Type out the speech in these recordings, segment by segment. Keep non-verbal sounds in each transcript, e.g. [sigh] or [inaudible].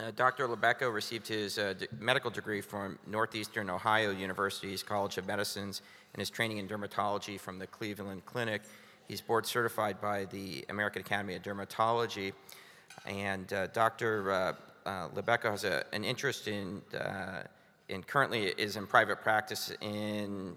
Uh, Dr. Libecco received his uh, medical degree from Northeastern Ohio University's College of Medicines and his training in dermatology from the Cleveland Clinic. He's board certified by the American Academy of Dermatology. And uh, Dr. Uh, uh, has a, an interest in, uh, in currently is in private practice in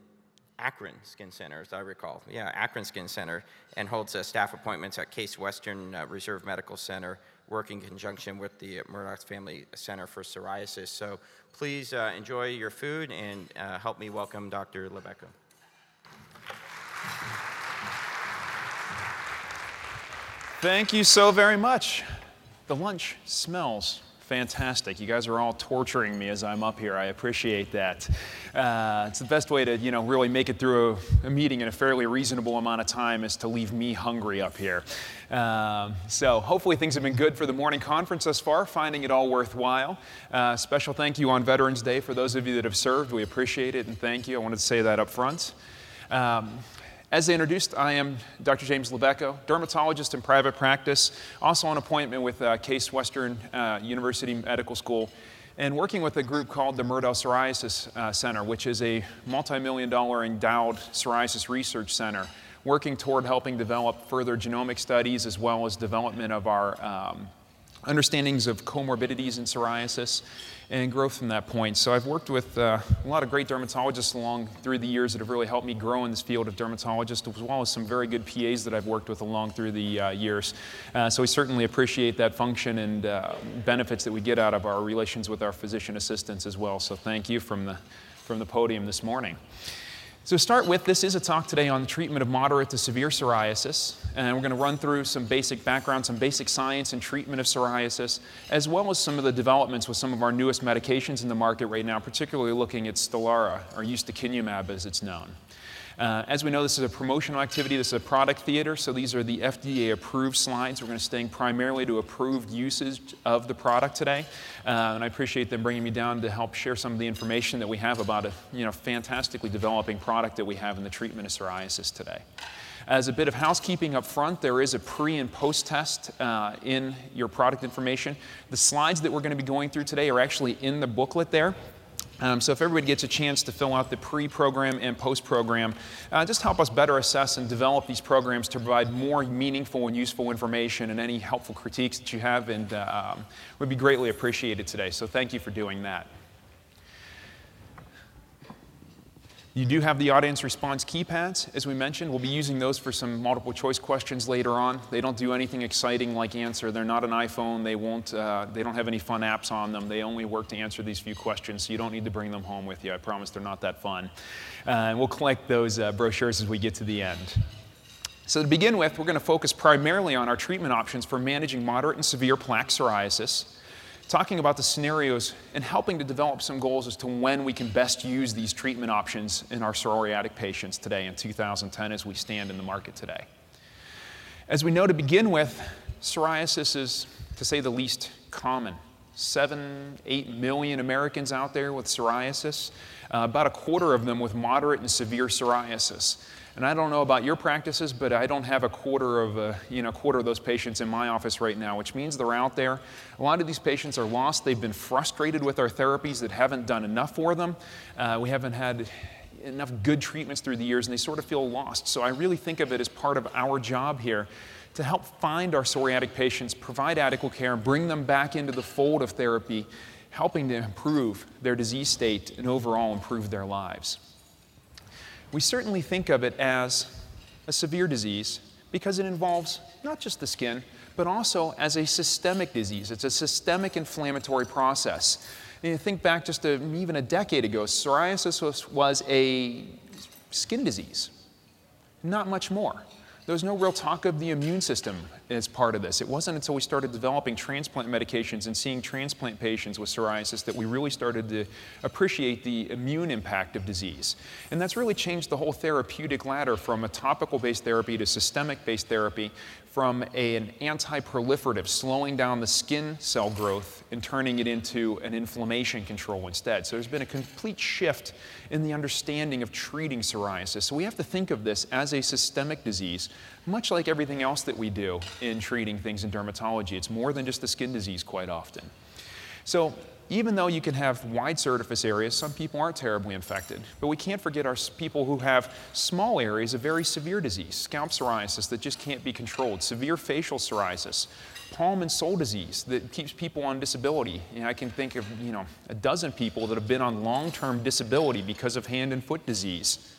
Akron Skin Center, as I recall. Yeah, Akron Skin Center, and holds uh, staff appointments at Case Western uh, Reserve Medical Center, working in conjunction with the Murdough Family Center for Psoriasis. So please uh, enjoy your food and uh, help me welcome Dr. Libecco. Thank you so very much. The lunch smells fantastic. You guys are all torturing me as I'm up here. I appreciate that. Uh, it's the best way to, you know, really make it through a, a, meeting in a fairly reasonable amount of time is to leave me hungry up here. Um, so hopefully things have been good for the morning conference thus far, finding it all worthwhile. Uh, special thank you on Veterans Day for those of you that have served. We appreciate it and thank you. I wanted to say that up front. Um, as they introduced, I am Dr. James Libecco, dermatologist in private practice, also on appointment with uh, Case Western uh, University Medical School, and working with a group called the Murdough Psoriasis uh, Center, which is a multi million dollar endowed psoriasis research center, working toward helping develop further genomic studies as well as development of our um, understandings of comorbidities in psoriasis and growth from that point. So I've worked with uh, a lot of great dermatologists along through the years that have really helped me grow in this field of dermatologist, as well as some very good PAs that I've worked with along through the uh, years. Uh, so we certainly appreciate that function and uh, benefits that we get out of our relations with our physician assistants as well. So thank you from the, from the podium this morning. So, to start with, this is a talk today on the treatment of moderate to severe psoriasis. And we're going to run through some basic background, some basic science and treatment of psoriasis, as well as some of the developments with some of our newest medications in the market right now, particularly looking at Stelara, or ustekinumab as it's known. Uh, as we know, this is a promotional activity. This is a product theater, so these are the FDA approved slides. We're going to stay primarily to approved usage of the product today. Uh, and I appreciate them bringing me down to help share some of the information that we have about a you know, fantastically developing product that we have in the treatment of psoriasis today. As a bit of housekeeping up front, there is a pre and post test uh, in your product information. The slides that we're going to be going through today are actually in the booklet there. Um, so if everybody gets a chance to fill out the pre-program and post-program, uh, just help us better assess and develop these programs to provide more meaningful and useful information and any helpful critiques that you have and uh, um, would be greatly appreciated today. So thank you for doing that. You do have the audience response keypads, as we mentioned. We'll be using those for some multiple choice questions later on. They don't do anything exciting like answer. They're not an iPhone. They, won't, uh, they don't have any fun apps on them. They only work to answer these few questions, so you don't need to bring them home with you. I promise they're not that fun. Uh, and we'll collect those uh, brochures as we get to the end. So, to begin with, we're going to focus primarily on our treatment options for managing moderate and severe plaque psoriasis talking about the scenarios and helping to develop some goals as to when we can best use these treatment options in our psoriatic patients today in 2010 as we stand in the market today. As we know to begin with, psoriasis is, to say the least, common. Seven, eight million Americans out there with psoriasis, uh, about a quarter of them with moderate and severe psoriasis. And I don't know about your practices, but I don't have a quarter of a, you know, quarter of those patients in my office right now, which means they're out there. A lot of these patients are lost. They've been frustrated with our therapies that haven't done enough for them. Uh, we haven't had enough good treatments through the years, and they sort of feel lost. So I really think of it as part of our job here to help find our psoriatic patients, provide adequate care, bring them back into the fold of therapy, helping to improve their disease state and overall improve their lives we certainly think of it as a severe disease because it involves not just the skin, but also as a systemic disease. It's a systemic inflammatory process. And you think back just to even a decade ago, psoriasis was, was a skin disease, not much more. There was no real talk of the immune system as part of this. It wasn't until we started developing transplant medications and seeing transplant patients with psoriasis that we really started to appreciate the immune impact of disease. And that's really changed the whole therapeutic ladder from a topical based therapy to systemic based therapy, from a, an anti proliferative, slowing down the skin cell growth and turning it into an inflammation control instead. So there's been a complete shift in the understanding of treating psoriasis. So we have to think of this as a systemic disease, much like everything else that we do in treating things in dermatology. It's more than just a skin disease quite often. So even though you can have wide surface areas, some people aren't terribly infected. But we can't forget our people who have small areas of very severe disease, scalp psoriasis that just can't be controlled, severe facial psoriasis, palm and sole disease that keeps people on disability. Know, I can think of you know a dozen people that have been on long-term disability because of hand and foot disease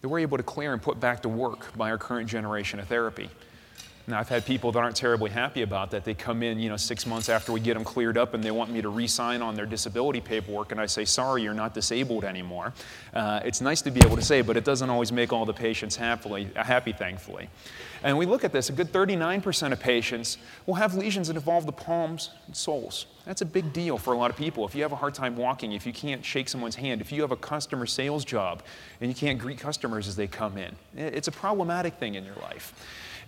that we're able to clear and put back to work by our current generation of therapy. Now, I've had people that aren't terribly happy about that. They come in, you know, six months after we get them cleared up and they want me to re sign on their disability paperwork, and I say, sorry, you're not disabled anymore. Uh, it's nice to be able to say, but it doesn't always make all the patients happily, happy, thankfully. And we look at this, a good 39% of patients will have lesions that involve the palms and soles. That's a big deal for a lot of people. If you have a hard time walking, if you can't shake someone's hand, if you have a customer sales job and you can't greet customers as they come in, it's a problematic thing in your life.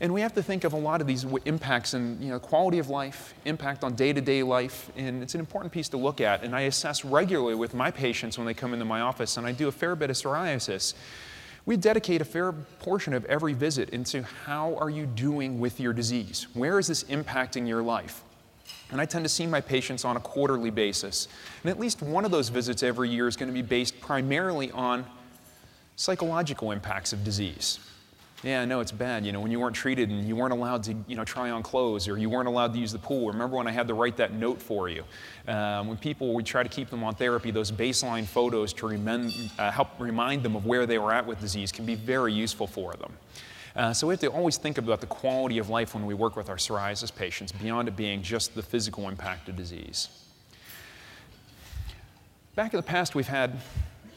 And we have to think of a lot of these impacts and you know, quality of life, impact on day to day life, and it's an important piece to look at. And I assess regularly with my patients when they come into my office, and I do a fair bit of psoriasis. We dedicate a fair portion of every visit into how are you doing with your disease? Where is this impacting your life? And I tend to see my patients on a quarterly basis. And at least one of those visits every year is going to be based primarily on psychological impacts of disease. Yeah, I know it's bad. You know, when you weren't treated and you weren't allowed to, you know, try on clothes or you weren't allowed to use the pool. Remember when I had to write that note for you? Um, when people, we try to keep them on therapy, those baseline photos to uh, help remind them of where they were at with disease can be very useful for them. Uh, so we have to always think about the quality of life when we work with our psoriasis patients beyond it being just the physical impact of disease. Back in the past, we've had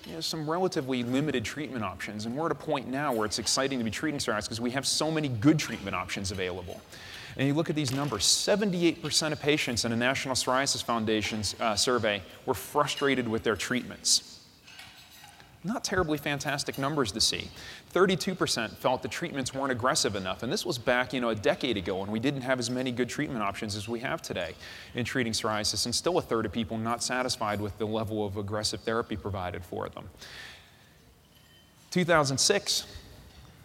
you know, some relatively limited treatment options. And we're at a point now where it's exciting to be treating psoriasis because we have so many good treatment options available. And you look at these numbers 78% of patients in a National Psoriasis Foundation uh, survey were frustrated with their treatments. Not terribly fantastic numbers to see. 32% felt the treatments weren't aggressive enough. And this was back, you know, a decade ago when we didn't have as many good treatment options as we have today in treating psoriasis. And still a third of people not satisfied with the level of aggressive therapy provided for them. 2006,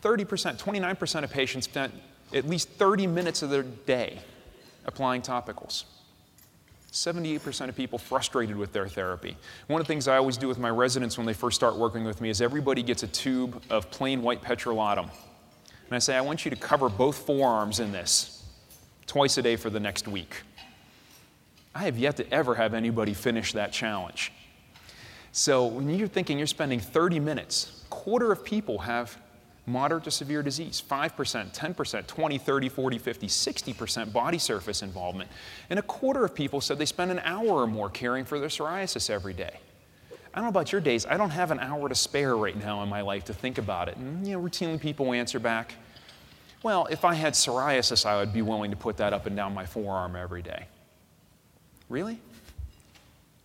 30%, 29% of patients spent at least 30 minutes of their day applying topicals. 78% of people frustrated with their therapy. One of the things I always do with my residents when they first start working with me is everybody gets a tube of plain white petrolatum. And I say, I want you to cover both forearms in this twice a day for the next week. I have yet to ever have anybody finish that challenge. So when you're thinking you're spending 30 minutes, quarter of people have moderate to severe disease 5%, 10%, 20, 30, 40, 50, 60% body surface involvement. And a quarter of people said they spend an hour or more caring for their psoriasis every day. I don't know about your days, I don't have an hour to spare right now in my life to think about it. And you know, routinely people answer back, well, if I had psoriasis, I would be willing to put that up and down my forearm every day. Really?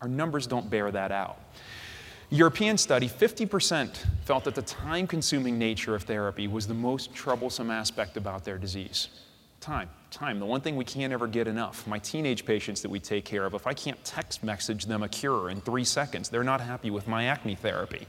Our numbers don't bear that out. European study, 50% felt that the time consuming nature of therapy was the most troublesome aspect about their disease. Time, time, the one thing we can't ever get enough. My teenage patients that we take care of, if I can't text message them a cure in three seconds, they're not happy with my acne therapy.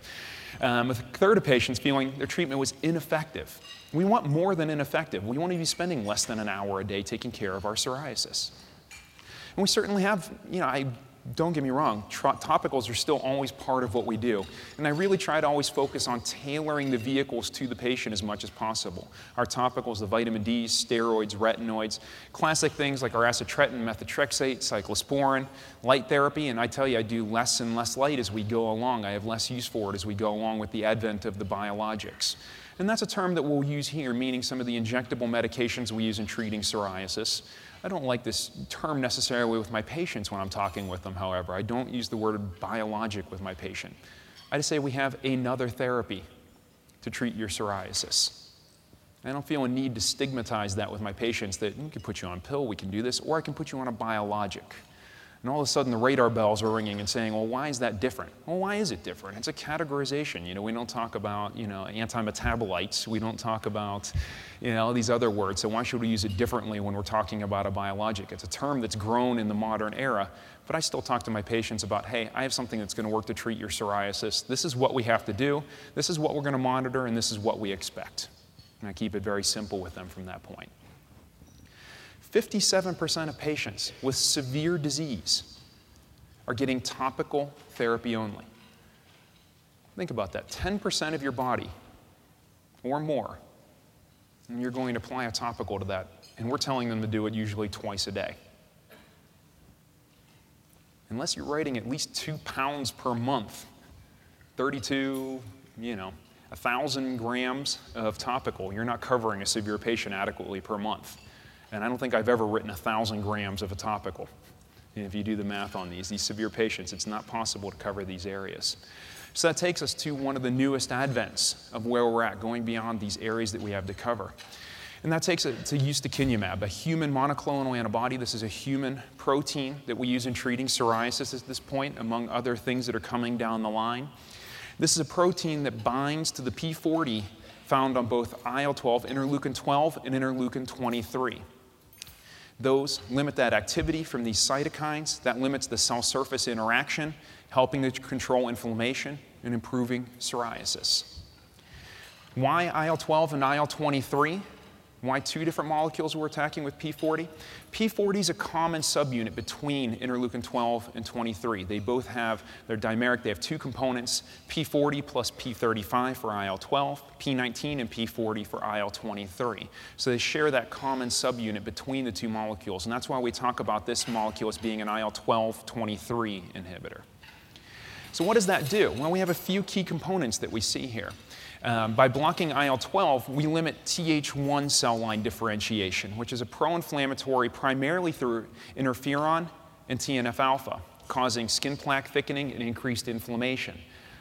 Um, a third of patients feeling their treatment was ineffective. We want more than ineffective. We want to be spending less than an hour a day taking care of our psoriasis. And we certainly have, you know, I don't get me wrong, topicals are still always part of what we do. And I really try to always focus on tailoring the vehicles to the patient as much as possible. Our topicals, the vitamin Ds, steroids, retinoids, classic things like our acitretin, methotrexate, cyclosporin, light therapy, and I tell you, I do less and less light as we go along. I have less use for it as we go along with the advent of the biologics. And that's a term that we'll use here, meaning some of the injectable medications we use in treating psoriasis. I don't like this term necessarily with my patients when I'm talking with them, however. I don't use the word biologic with my patient. I just say we have another therapy to treat your psoriasis. I don't feel a need to stigmatize that with my patients that we can put you on a pill, we can do this, or I can put you on a biologic. And all of a sudden, the radar bells are ringing and saying, well, why is that different? Well, why is it different? It's a categorization. You know, we don't talk about, you know, antimetabolites. We don't talk about, you know, all these other words. So why should we use it differently when we're talking about a biologic? It's a term that's grown in the modern era. But I still talk to my patients about, hey, I have something that's going to work to treat your psoriasis. This is what we have to do. This is what we're going to monitor, and this is what we expect. And I keep it very simple with them from that point. 57% of patients with severe disease are getting topical therapy only. Think about that 10% of your body or more, and you're going to apply a topical to that, and we're telling them to do it usually twice a day. Unless you're writing at least two pounds per month, 32, you know, 1,000 grams of topical, you're not covering a severe patient adequately per month. And I don't think I've ever written 1,000 grams of a topical. And if you do the math on these, these severe patients, it's not possible to cover these areas. So that takes us to one of the newest advents of where we're at, going beyond these areas that we have to cover. And that takes us to ustekinumab, a human monoclonal antibody. This is a human protein that we use in treating psoriasis at this point, among other things that are coming down the line. This is a protein that binds to the P40 found on both IL 12, interleukin 12, and interleukin 23. Those limit that activity from these cytokines, that limits the cell surface interaction, helping to control inflammation and improving psoriasis. Why IL 12 and IL 23? Why two different molecules we're attacking with P40? P40 is a common subunit between interleukin 12 and 23. They both have, they're dimeric, they have two components, P40 plus P35 for IL-12, P19 and P40 for IL-23. So they share that common subunit between the two molecules, and that's why we talk about this molecule as being an IL-12-23 inhibitor. So what does that do? Well, we have a few key components that we see here. Um, by blocking IL 12, we limit Th1 cell line differentiation, which is a pro inflammatory primarily through interferon and TNF alpha, causing skin plaque thickening and increased inflammation.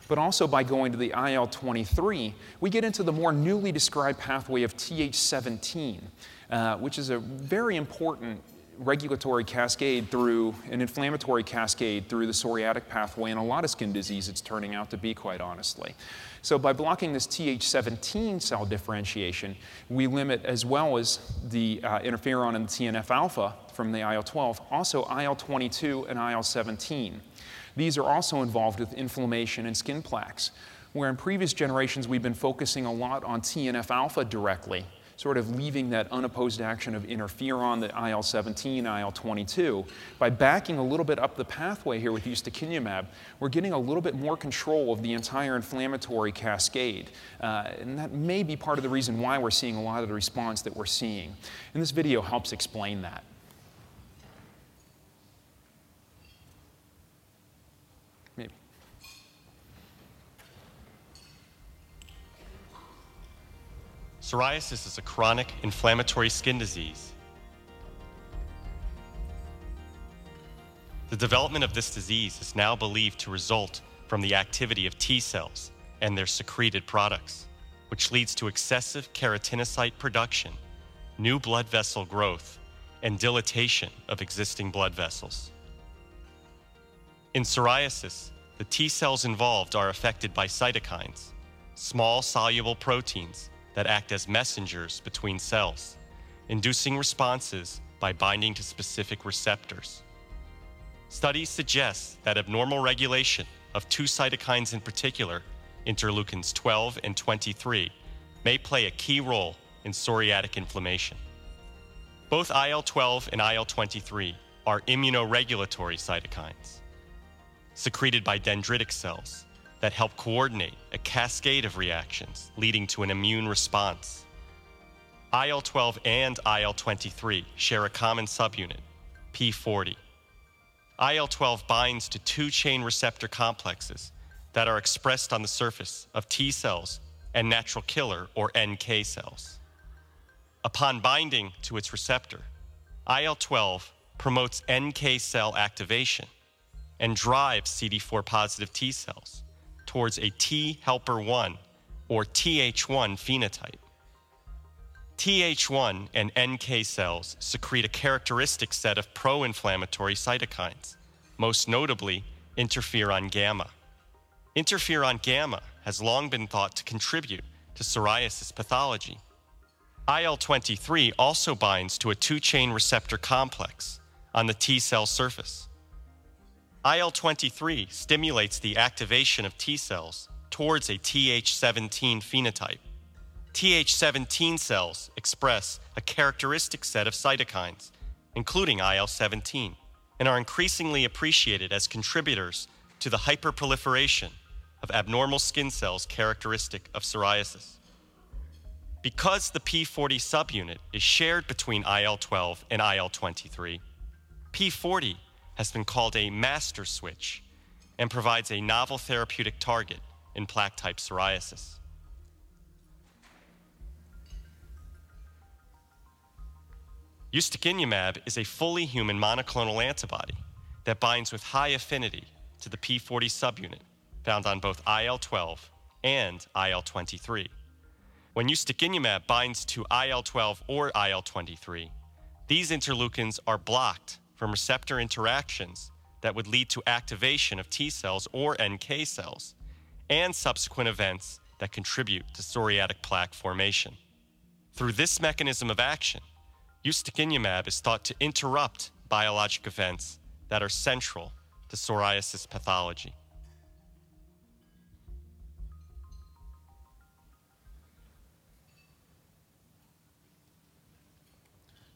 But also by going to the IL 23, we get into the more newly described pathway of Th17, uh, which is a very important regulatory cascade through an inflammatory cascade through the psoriatic pathway and a lot of skin disease it's turning out to be quite honestly. So by blocking this th17 cell differentiation we limit as well as the uh, interferon and the tnf alpha from the il-12 also il-22 and il-17 these are also involved with inflammation and skin plaques where in previous generations we've been focusing a lot on tnf alpha directly sort of leaving that unopposed action of interferon, the IL-17, IL-22. By backing a little bit up the pathway here with ustekinumab, we're getting a little bit more control of the entire inflammatory cascade. Uh, and that may be part of the reason why we're seeing a lot of the response that we're seeing. And this video helps explain that. Psoriasis is a chronic inflammatory skin disease. The development of this disease is now believed to result from the activity of T cells and their secreted products, which leads to excessive keratinocyte production, new blood vessel growth, and dilatation of existing blood vessels. In psoriasis, the T cells involved are affected by cytokines, small soluble proteins that act as messengers between cells, inducing responses by binding to specific receptors. Studies suggest that abnormal regulation of two cytokines in particular, interleukins 12 and 23, may play a key role in psoriatic inflammation. Both IL 12 and IL 23 are immunoregulatory cytokines, secreted by dendritic cells that help coordinate a cascade of reactions leading to an immune response. IL 12 and IL 23 share a common subunit, P40. IL 12 binds to two chain receptor complexes that are expressed on the surface of T cells and natural killer or NK cells. Upon binding to its receptor, IL 12 promotes NK cell activation and drives CD4 positive T cells towards a T helper 1 or Th1 phenotype. Th1 and NK cells secrete a characteristic set of pro inflammatory cytokines, most notably interferon gamma. Interferon gamma has long been thought to contribute to psoriasis pathology. IL 23 also binds to a two chain receptor complex on the T cell surface. IL 23 stimulates the activation of T cells towards a Th17 phenotype. Th17 cells express a characteristic set of cytokines, including IL 17, and are increasingly appreciated as contributors to the hyperproliferation of abnormal skin cells characteristic of psoriasis. Because the P40 subunit is shared between IL 12 and IL 23, P40 has been called a master switch and provides a novel therapeutic target in plaque type psoriasis. Ustekinumab is a fully human monoclonal antibody that binds with high affinity to the P40 subunit found on both IL 12 and IL 23. When ustekinumab binds to IL 12 or IL 23, these interleukins are blocked from receptor interactions that would lead to activation of T cells or NK cells and subsequent events that contribute to psoriatic plaque formation. Through this mechanism of action, ustekinumab is thought to interrupt biologic events that are central to psoriasis pathology.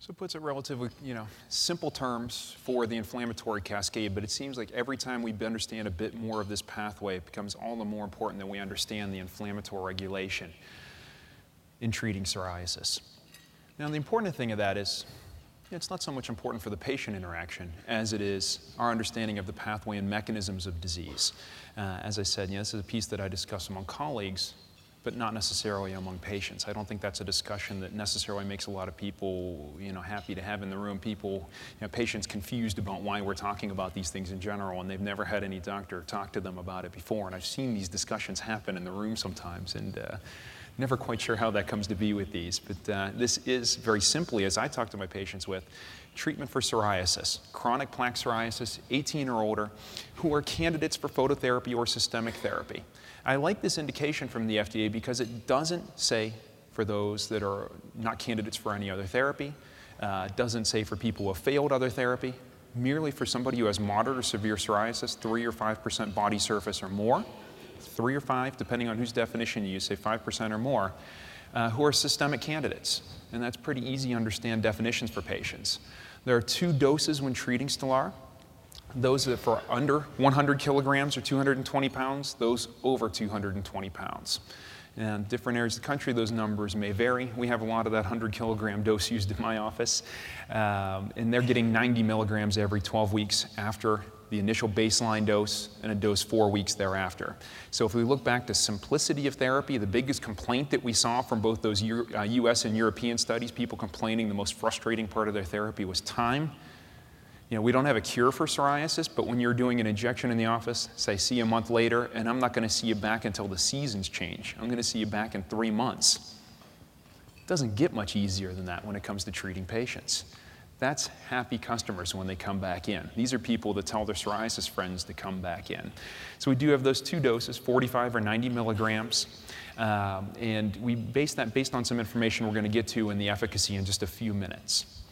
So it puts it relatively, you know, simple terms for the inflammatory cascade, but it seems like every time we understand a bit more of this pathway, it becomes all the more important that we understand the inflammatory regulation in treating psoriasis. Now, the important thing of that is it's not so much important for the patient interaction as it is our understanding of the pathway and mechanisms of disease. Uh, as I said, you know, this is a piece that I discuss among colleagues but not necessarily among patients. I don't think that's a discussion that necessarily makes a lot of people, you know, happy to have in the room. People, you know, patients confused about why we're talking about these things in general, and they've never had any doctor talk to them about it before. And I've seen these discussions happen in the room sometimes, and uh, never quite sure how that comes to be with these. But uh, this is very simply, as I talk to my patients with, treatment for psoriasis, chronic plaque psoriasis, 18 or older, who are candidates for phototherapy or systemic therapy. I like this indication from the FDA because it doesn't say for those that are not candidates for any other therapy, uh, doesn't say for people who have failed other therapy, merely for somebody who has moderate or severe psoriasis, 3 or 5% body surface or more, 3 or 5, depending on whose definition you use, say 5% or more, uh, who are systemic candidates. And that's pretty easy to understand definitions for patients. There are two doses when treating Stelara those that for under 100 kilograms or 220 pounds, those over 220 pounds. And different areas of the country, those numbers may vary. We have a lot of that 100 kilogram dose used in my office, um, and they're getting 90 milligrams every 12 weeks after the initial baseline dose and a dose four weeks thereafter. So if we look back to simplicity of therapy, the biggest complaint that we saw from both those U- uh, US and European studies, people complaining the most frustrating part of their therapy was time you know, we don't have a cure for psoriasis, but when you're doing an injection in the office, say, see you a month later, and I'm not going to see you back until the seasons change. I'm going to see you back in three months. It doesn't get much easier than that when it comes to treating patients. That's happy customers when they come back in. These are people that tell their psoriasis friends to come back in. So we do have those two doses, 45 or 90 milligrams. Um, and we base that based on some information we're going to get to in the efficacy in just a few minutes.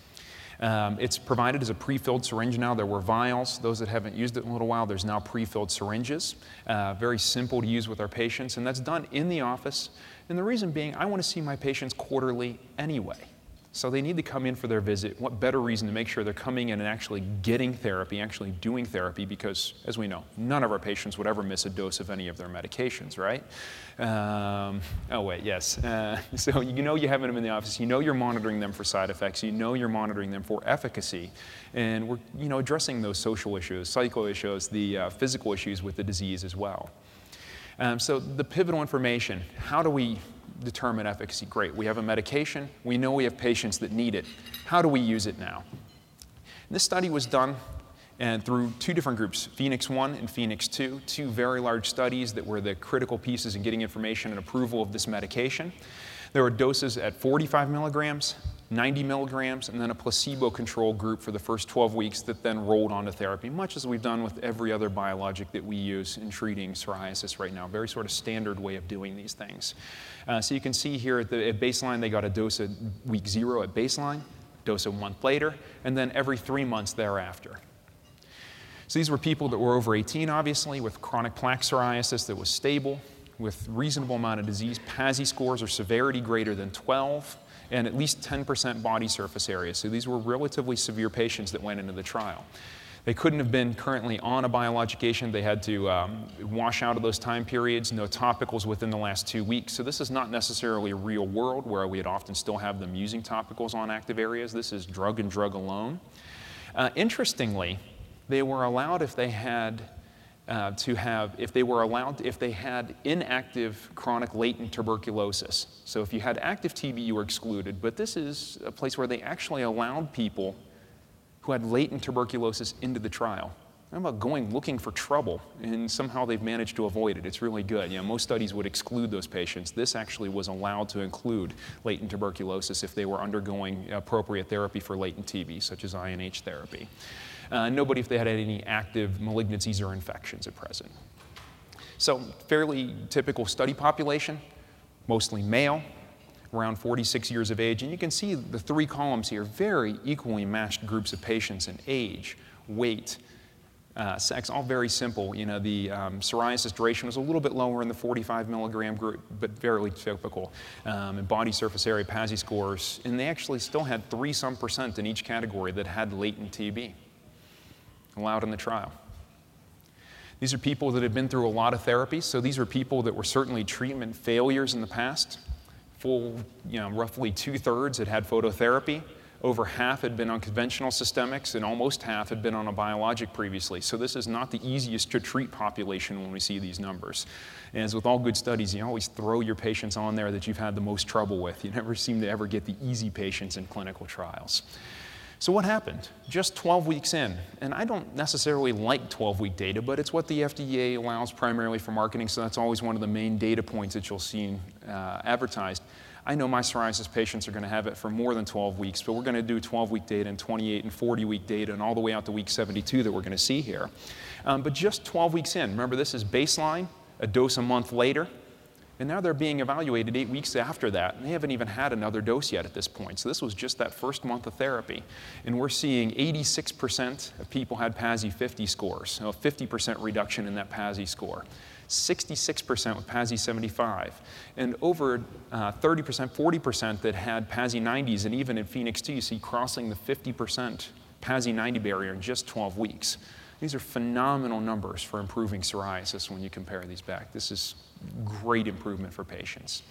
Um, it's provided as a pre-filled syringe now. There were vials. Those that haven't used it in a little while, there's now pre-filled syringes. Uh, very simple to use with our patients, and that's done in the office. And the reason being, I want to see my patients quarterly anyway. So they need to come in for their visit. What better reason to make sure they're coming in and actually getting therapy, actually doing therapy, because as we know, none of our patients would ever miss a dose of any of their medications, right? Um, oh, wait, yes. [laughs] Uh, so you know you're having them in the office, you know you're monitoring them for side effects, you know you're monitoring them for efficacy, and we're you know, addressing those social issues, psycho issues, the uh, physical issues with the disease as well. Um, so the pivotal information, how do we determine efficacy? Great, we have a medication, we know we have patients that need it. How do we use it now? This study was done and through two different groups, Phoenix 1 and Phoenix 2, two very large studies that were the critical pieces in getting information and approval of this medication. There were doses at 45 milligrams, 90 milligrams, and then a placebo control group for the first 12 weeks that then rolled onto therapy, much as we've done with every other biologic that we use in treating psoriasis right now. Very sort of standard way of doing these things. Uh, so you can see here at, the, at baseline, they got a dose at week zero at baseline, dose a month later, and then every three months thereafter. So these were people that were over 18, obviously, with chronic plaque psoriasis that was stable, with reasonable amount of disease, PASI scores or severity greater than 12, and at least 10% body surface area. So these were relatively severe patients that went into the trial. They couldn't have been currently on a biologic agent. They had to um, wash out of those time periods, no topicals within the last two weeks. So this is not necessarily a real world where we'd often still have them using topicals on active areas. This is drug and drug alone. Uh, interestingly, they were allowed if they had uh, to have, if they were allowed, if they had inactive chronic latent tuberculosis. So if you had active TB, you were excluded. But this is a place where they actually allowed people who had latent tuberculosis into the trial. How about going looking for trouble and somehow they've managed to avoid it? It's really good. You know, most studies would exclude those patients. This actually was allowed to include latent tuberculosis if they were undergoing appropriate therapy for latent TB, such as INH therapy. Uh, nobody if they had any active malignancies or infections at present. So, fairly typical study population, mostly male, around 46 years of age. And you can see the three columns here, very equally matched groups of patients in age, weight, uh, sex, all very simple. You know, the um, psoriasis duration was a little bit lower in the 45 milligram group, but fairly typical. Um, and body surface area PASI scores, and they actually still had three some percent in each category that had latent TB allowed in the trial. These are people that had been through a lot of therapies, so these are people that were certainly treatment failures in the past. Full, you know, roughly two thirds had had phototherapy. Over half had been on conventional systemics, and almost half had been on a biologic previously. So, this is not the easiest to treat population when we see these numbers. And as with all good studies, you always throw your patients on there that you've had the most trouble with. You never seem to ever get the easy patients in clinical trials. So, what happened? Just 12 weeks in, and I don't necessarily like 12 week data, but it's what the FDA allows primarily for marketing, so that's always one of the main data points that you'll see uh, advertised. I know my psoriasis patients are going to have it for more than 12 weeks, but we're going to do 12 week data and 28 and 40 week data and all the way out to week 72 that we're going to see here. Um, but just 12 weeks in, remember this is baseline, a dose a month later. And now they're being evaluated eight weeks after that, and they haven't even had another dose yet at this point. So this was just that first month of therapy. And we're seeing 86% of people had PASI 50 scores, so a 50% reduction in that PASI score. 66% with PASI 75, and over uh, 30%, 40% that had PASI 90s, and even in Phoenix 2, you see crossing the 50% PASI 90 barrier in just 12 weeks. These are phenomenal numbers for improving psoriasis when you compare these back. This is great improvement for patients.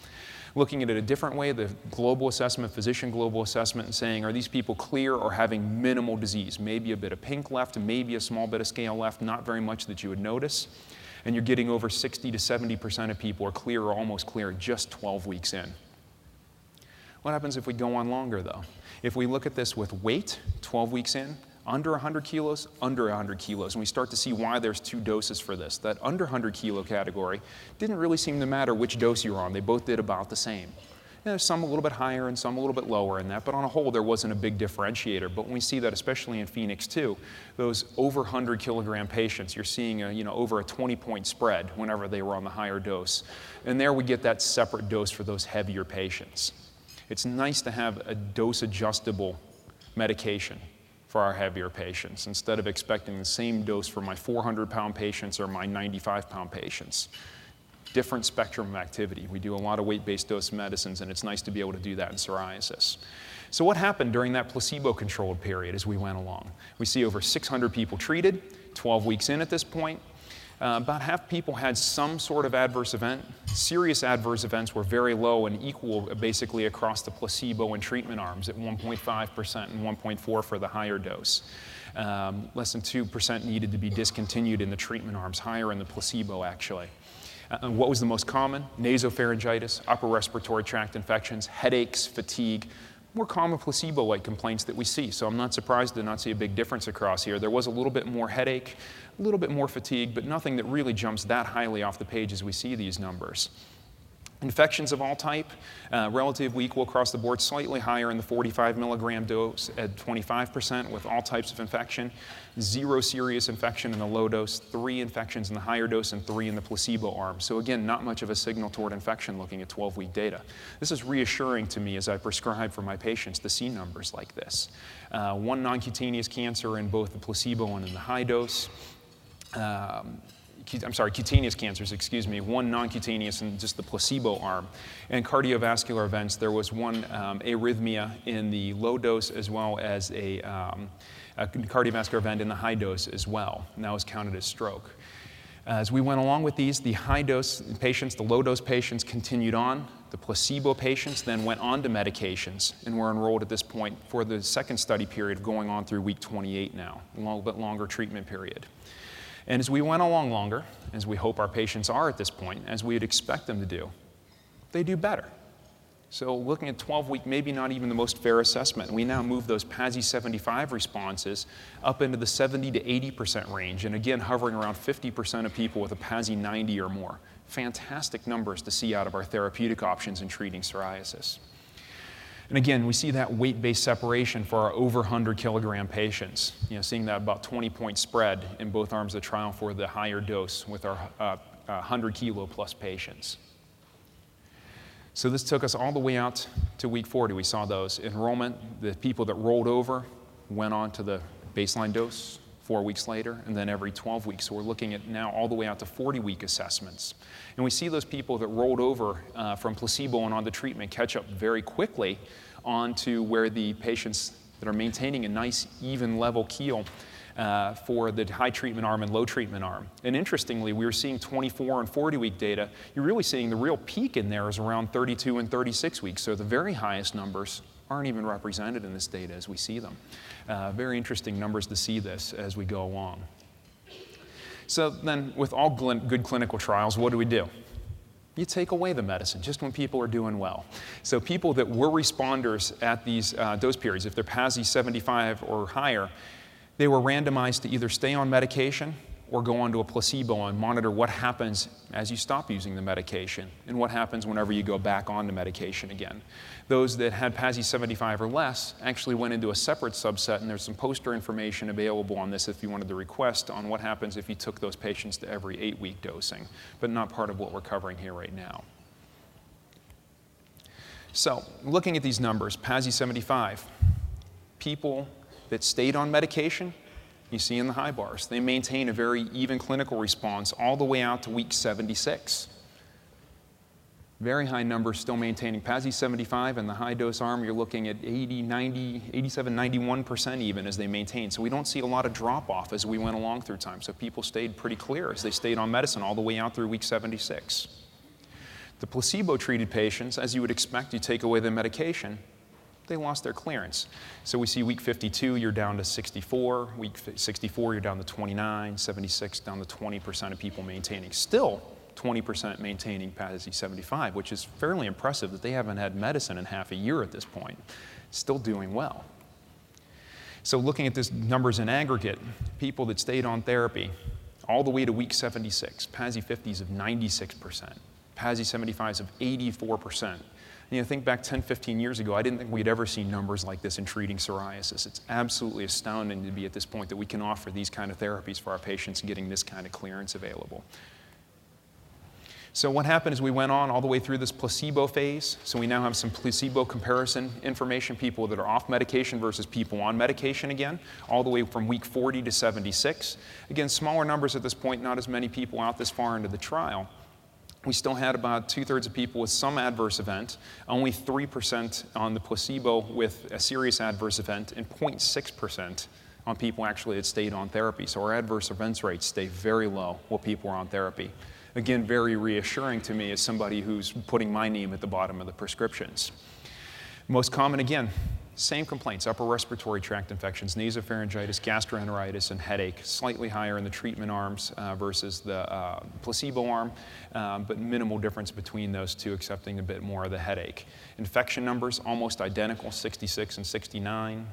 Looking at it a different way, the global assessment, physician global assessment, and saying, are these people clear or having minimal disease? Maybe a bit of pink left, maybe a small bit of scale left, not very much that you would notice. And you're getting over 60 to 70% of people are clear or almost clear just 12 weeks in. What happens if we go on longer, though? If we look at this with weight, 12 weeks in, under 100 kilos, under 100 kilos. And we start to see why there's two doses for this. That under 100 kilo category didn't really seem to matter which dose you were on. They both did about the same. There's some a little bit higher and some a little bit lower in that, but on a whole, there wasn't a big differentiator. But when we see that, especially in Phoenix 2, those over 100 kilogram patients, you're seeing a, you know, over a 20 point spread whenever they were on the higher dose. And there we get that separate dose for those heavier patients. It's nice to have a dose adjustable medication for our heavier patients instead of expecting the same dose for my 400 pound patients or my 95 pound patients. Different spectrum of activity. We do a lot of weight based dose medicines, and it's nice to be able to do that in psoriasis. So, what happened during that placebo controlled period as we went along? We see over 600 people treated, 12 weeks in at this point. Uh, about half people had some sort of adverse event. Serious adverse events were very low and equal basically across the placebo and treatment arms at 1.5% and 1.4 for the higher dose. Um, less than 2% needed to be discontinued in the treatment arms, higher in the placebo actually. Uh, what was the most common? Nasopharyngitis, upper respiratory tract infections, headaches, fatigue, more common placebo like complaints that we see. So I'm not surprised to not see a big difference across here. There was a little bit more headache, a little bit more fatigue, but nothing that really jumps that highly off the page as we see these numbers. Infections of all type, uh, relatively equal across the board, slightly higher in the 45 milligram dose at 25% with all types of infection, zero serious infection in the low dose, three infections in the higher dose, and three in the placebo arm. So, again, not much of a signal toward infection looking at 12 week data. This is reassuring to me as I prescribe for my patients to see numbers like this. Uh, one non cutaneous cancer in both the placebo and in the high dose. Um, I'm sorry, cutaneous cancers, excuse me, one non-cutaneous and just the placebo arm. And cardiovascular events, there was one um, arrhythmia in the low dose as well as a, um, a cardiovascular event in the high dose as well, and that was counted as stroke. As we went along with these, the high dose patients, the low dose patients continued on. The placebo patients then went on to medications and were enrolled at this point for the second study period going on through week 28 now, a little bit longer treatment period. And as we went along longer, as we hope our patients are at this point, as we'd expect them to do, they do better. So looking at 12 week, maybe not even the most fair assessment, we now move those PASI 75 responses up into the 70 to 80% range, and again, hovering around 50% of people with a PASI 90 or more. Fantastic numbers to see out of our therapeutic options in treating psoriasis. And again, we see that weight-based separation for our over 100 kilogram patients, you know, seeing that about 20 point spread in both arms of the trial for the higher dose with our uh, 100 kilo plus patients. So this took us all the way out to week 40. We saw those enrollment, the people that rolled over went on to the baseline dose four weeks later, and then every 12 weeks. So we're looking at now all the way out to 40 week assessments. And we see those people that rolled over uh, from placebo and on the treatment catch up very quickly onto where the patients that are maintaining a nice, even level keel uh, for the high treatment arm and low treatment arm. And interestingly, we were seeing 24 and 40 week data. You're really seeing the real peak in there is around 32 and 36 weeks. So the very highest numbers aren't even represented in this data as we see them. Uh, very interesting numbers to see this as we go along. So then, with all good clinical trials, what do we do? You take away the medicine just when people are doing well. So people that were responders at these uh, dose periods, if they're PASI 75 or higher, they were randomized to either stay on medication or go onto a placebo and monitor what happens as you stop using the medication and what happens whenever you go back on the medication again. Those that had PASI 75 or less actually went into a separate subset, and there's some poster information available on this if you wanted to request on what happens if you took those patients to every eight week dosing, but not part of what we're covering here right now. So, looking at these numbers, PASI 75, people that stayed on medication, you see in the high bars, they maintain a very even clinical response all the way out to week 76. Very high numbers still maintaining PASI 75 and the high dose arm, you're looking at 80, 90, 87, 91% even as they maintain. So we don't see a lot of drop off as we went along through time. So people stayed pretty clear as they stayed on medicine all the way out through week 76. The placebo treated patients, as you would expect, you take away the medication, they lost their clearance. So we see week 52, you're down to 64. Week 64, you're down to 29. 76, down to 20% of people maintaining. Still 20% maintaining PASI 75, which is fairly impressive that they haven't had medicine in half a year at this point. Still doing well. So looking at these numbers in aggregate, people that stayed on therapy all the way to week 76, PASI 50s of 96%, PASI 75s of 84%, you know, think back 10, 15 years ago, I didn't think we'd ever see numbers like this in treating psoriasis. It's absolutely astounding to be at this point that we can offer these kind of therapies for our patients getting this kind of clearance available. So what happened is we went on all the way through this placebo phase. So we now have some placebo comparison information, people that are off medication versus people on medication again, all the way from week 40 to 76. Again, smaller numbers at this point, not as many people out this far into the trial we still had about two thirds of people with some adverse event, only 3% on the placebo with a serious adverse event, and 0.6% on people actually that stayed on therapy. So our adverse events rates stay very low while people are on therapy. Again, very reassuring to me as somebody who's putting my name at the bottom of the prescriptions. Most common, again, same complaints, upper respiratory tract infections, nasopharyngitis, gastroenteritis, and headache, slightly higher in the treatment arms uh, versus the uh, placebo arm, um, but minimal difference between those two, excepting a bit more of the headache. Infection numbers almost identical, 66 and 69.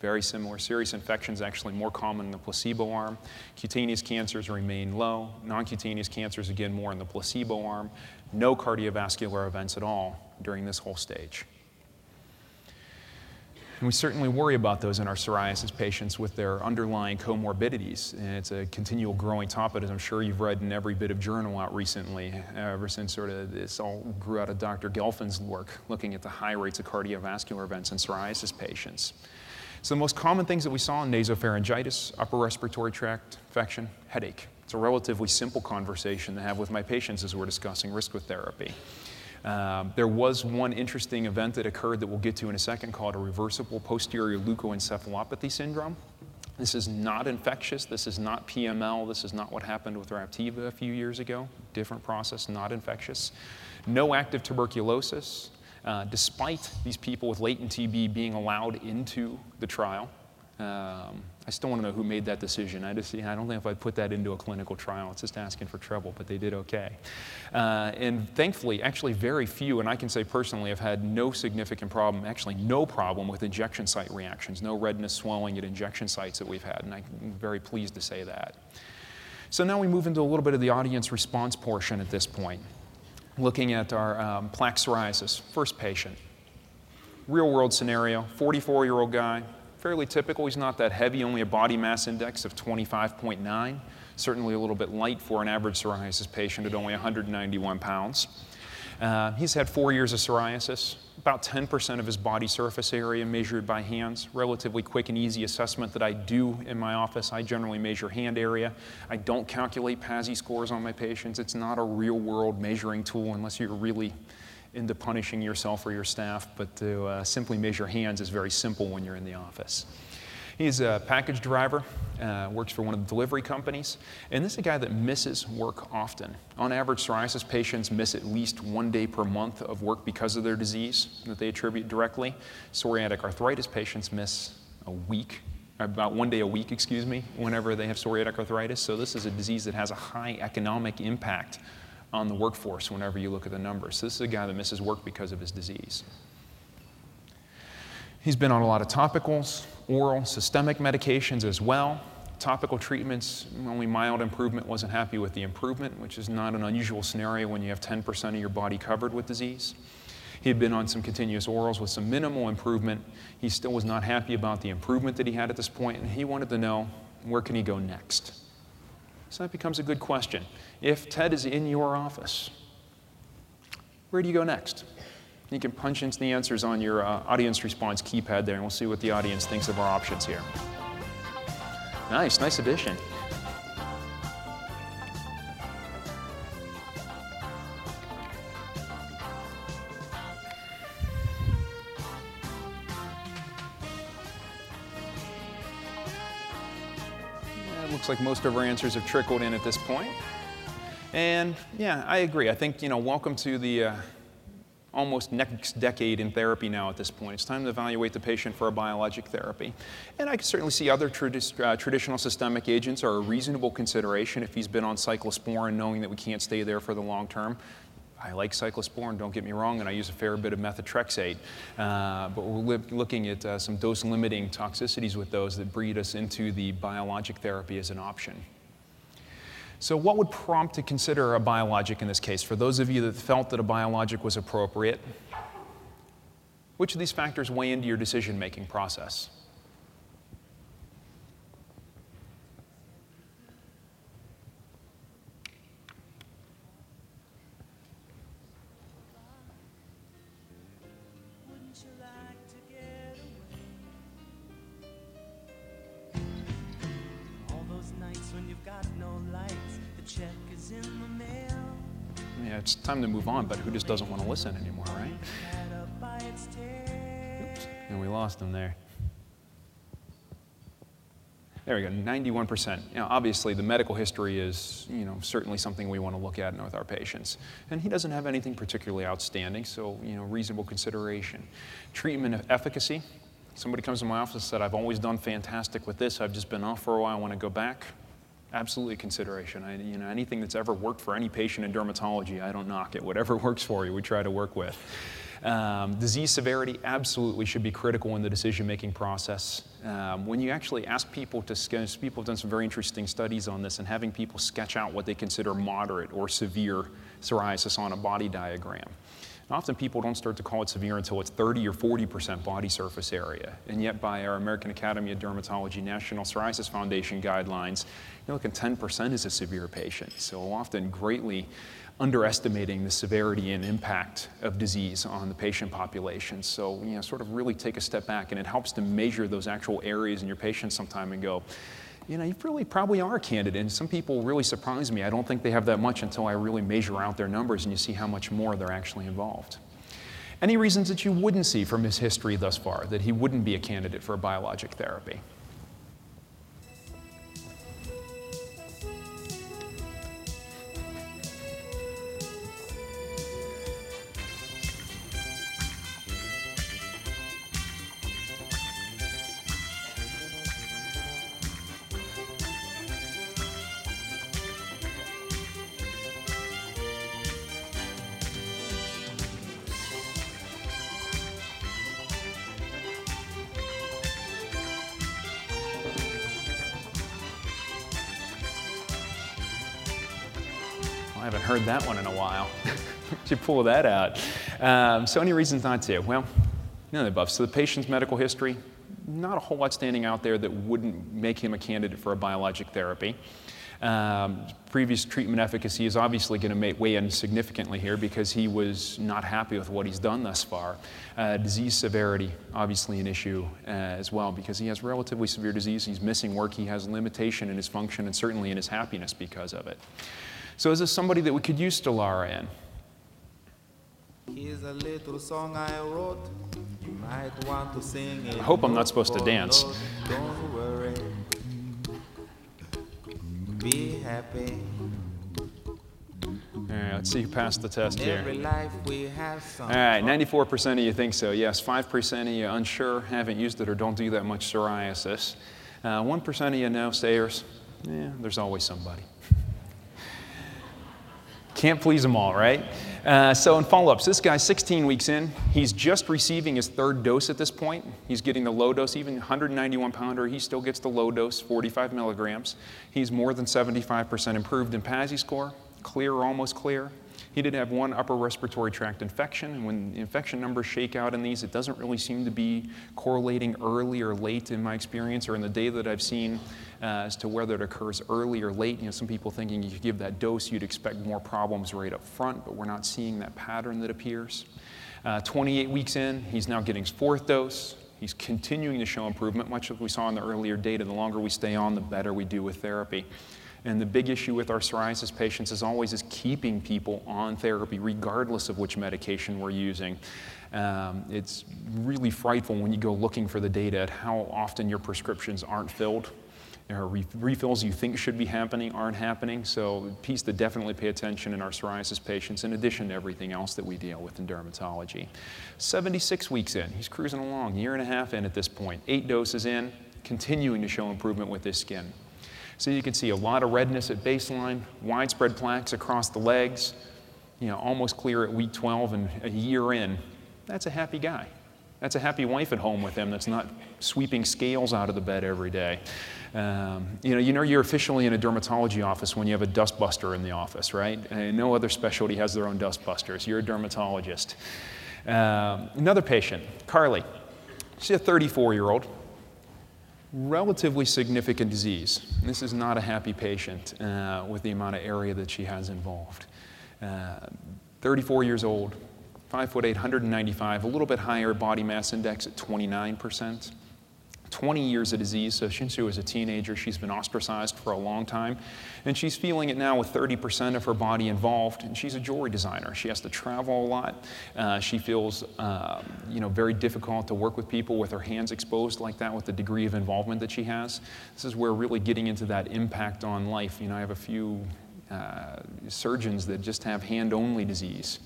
Very similar. Serious infections actually more common in the placebo arm. Cutaneous cancers remain low. Non-cutaneous cancers, again, more in the placebo arm. No cardiovascular events at all during this whole stage. And we certainly worry about those in our psoriasis patients with their underlying comorbidities. And it's a continual growing topic, as I'm sure you've read in every bit of journal out recently, ever since sort of this all grew out of Dr. Gelfand's work, looking at the high rates of cardiovascular events in psoriasis patients. So the most common things that we saw in nasopharyngitis, upper respiratory tract infection, headache. It's a relatively simple conversation to have with my patients as we're discussing risk with therapy. Um, there was one interesting event that occurred that we'll get to in a second called a reversible posterior leukoencephalopathy syndrome. This is not infectious. This is not PML. This is not what happened with Raptiva a few years ago. Different process, not infectious. No active tuberculosis, uh, despite these people with latent TB being allowed into the trial. Um, I still want to know who made that decision. I, just, I don't think if I'd put that into a clinical trial, it's just asking for trouble, but they did okay. Uh, and thankfully, actually, very few, and I can say personally, have had no significant problem, actually, no problem with injection site reactions, no redness, swelling at injection sites that we've had, and I'm very pleased to say that. So now we move into a little bit of the audience response portion at this point, looking at our um, plaque psoriasis. First patient. Real world scenario 44 year old guy, fairly typical. He's not that heavy, only a body mass index of 25.9. Certainly a little bit light for an average psoriasis patient at only 191 pounds. Uh, he's had four years of psoriasis, about 10% of his body surface area measured by hands. Relatively quick and easy assessment that I do in my office. I generally measure hand area. I don't calculate PASI scores on my patients. It's not a real world measuring tool unless you're really into punishing yourself or your staff, but to uh, simply measure hands is very simple when you're in the office. He's a package driver, uh, works for one of the delivery companies, and this is a guy that misses work often. On average, psoriasis patients miss at least one day per month of work because of their disease that they attribute directly. Psoriatic arthritis patients miss a week, about one day a week, excuse me, whenever they have psoriatic arthritis. So this is a disease that has a high economic impact on the workforce whenever you look at the numbers. So this is a guy that misses work because of his disease. He's been on a lot of topicals, oral, systemic medications as well. Topical treatments, only mild improvement, wasn't happy with the improvement, which is not an unusual scenario when you have 10% of your body covered with disease. He had been on some continuous orals with some minimal improvement. He still was not happy about the improvement that he had at this point, and he wanted to know where can he go next. So that becomes a good question. If Ted is in your office, where do you go next? You can punch into the answers on your uh, audience response keypad there, and we'll see what the audience thinks of our options here. Nice, nice addition. Looks like most of our answers have trickled in at this point. And yeah, I agree. I think, you know, welcome to the uh, almost next decade in therapy now at this point. It's time to evaluate the patient for a biologic therapy. And I can certainly see other tradi uh, traditional systemic agents are a reasonable consideration if he's been on cyclosporin, knowing that we can't stay there for the long term. I like cyclosporin, don't get me wrong, and I use a fair bit of methotrexate. Uh, but we're looking at uh, some dose limiting toxicities with those that breed us into the biologic therapy as an option. So, what would prompt to consider a biologic in this case? For those of you that felt that a biologic was appropriate, which of these factors weigh into your decision making process? It's time to move on, but who just doesn't want to listen anymore, right? Oops, and we lost him there. There we go, 91%. Now, obviously, the medical history is, you know, certainly something we want to look at with our patients. And he doesn't have anything particularly outstanding, so, you know, reasonable consideration. Treatment efficacy. Somebody comes to my office and said, I've always done fantastic with this. I've just been off for a while. I want to go back absolutely consideration. I, you know, anything that's ever worked for any patient in dermatology, I don't knock it. Whatever [laughs] works for you, we try to work with. Um, disease severity absolutely should be critical in the decision-making process. Um, when you actually ask people to sketch, people have done some very interesting studies on this and having people sketch out what they consider moderate or severe psoriasis on a body diagram. And often people don't start to call it severe until it's 30 or 40% body surface area. And yet by our American Academy of Dermatology National Psoriasis Foundation guidelines, you know, looking 10% is a severe patient. So often greatly underestimating the severity and impact of disease on the patient population. So, you know, sort of really take a step back and it helps to measure those actual areas in your patient sometime and go, you know, you really probably are a candidate. And some people really surprise me. I don't think they have that much until I really measure out their numbers and you see how much more they're actually involved. Any reasons that you wouldn't see from his history thus far that he wouldn't be a candidate for a biologic therapy? Heard that one in a while. [laughs] Should pull that out. Um, so, any reasons not to? Well, none of the above. So, the patient's medical history, not a whole lot standing out there that wouldn't make him a candidate for a biologic therapy. Um, previous treatment efficacy is obviously going to weigh in significantly here because he was not happy with what he's done thus far. Uh, disease severity, obviously an issue uh, as well because he has relatively severe disease. He's missing work. He has limitation in his function and certainly in his happiness because of it. So, is this somebody that we could use Stelara in? Here's a little song I wrote. You might want to sing it. I hope I'm not supposed to dance. Don't worry. Be happy. All right, let's see who passed the test here. life we have some. All right, 94% of you think so. Yes, 5% of you unsure, haven't used it, or don't do that much psoriasis. Uh, 1% of you know, sayers. Yeah, there's always somebody. Can't please them all, right? Uh, so, in follow ups, this guy's 16 weeks in. He's just receiving his third dose at this point. He's getting the low dose, even 191 pounder, he still gets the low dose, 45 milligrams. He's more than 75% improved in PASI score, clear or almost clear. He did have one upper respiratory tract infection, and when infection numbers shake out in these, it doesn't really seem to be correlating early or late in my experience or in the data that I've seen as to whether it occurs early or late. You know, some people thinking you give that dose, you'd expect more problems right up front, but we're not seeing that pattern that appears. Uh, 28 weeks in, he's now getting his fourth dose. He's continuing to show improvement, much as we saw in the earlier data. The longer we stay on, the better we do with therapy. And the big issue with our psoriasis patients is always is keeping people on therapy, regardless of which medication we're using. Um, it's really frightful when you go looking for the data at how often your prescriptions aren't filled. Or re- refills you think should be happening aren't happening. So, piece to definitely pay attention in our psoriasis patients, in addition to everything else that we deal with in dermatology. 76 weeks in, he's cruising along, year and a half in at this point, eight doses in, continuing to show improvement with his skin. So you can see a lot of redness at baseline, widespread plaques across the legs, you know, almost clear at week 12 and a year in. That's a happy guy. That's a happy wife at home with him that's not sweeping scales out of the bed every day. Um, you know, you know you're officially in a dermatology office when you have a dustbuster in the office, right? And no other specialty has their own dustbusters. You're a dermatologist. Um, another patient, Carly. She's a 34 year old relatively significant disease. This is not a happy patient uh, with the amount of area that she has involved. Uh, 34 years old, 5 foot 8, 195, a little bit higher body mass index at 29%. 20 years of disease, so she was a teenager, she's been ostracized for a long time. And she's feeling it now with 30% of her body involved. And she's a jewelry designer. She has to travel a lot. Uh, she feels, uh, you know, very difficult to work with people with her hands exposed like that with the degree of involvement that she has. This is where really getting into that impact on life. You know, I have a few uh, surgeons that just have hand-only disease.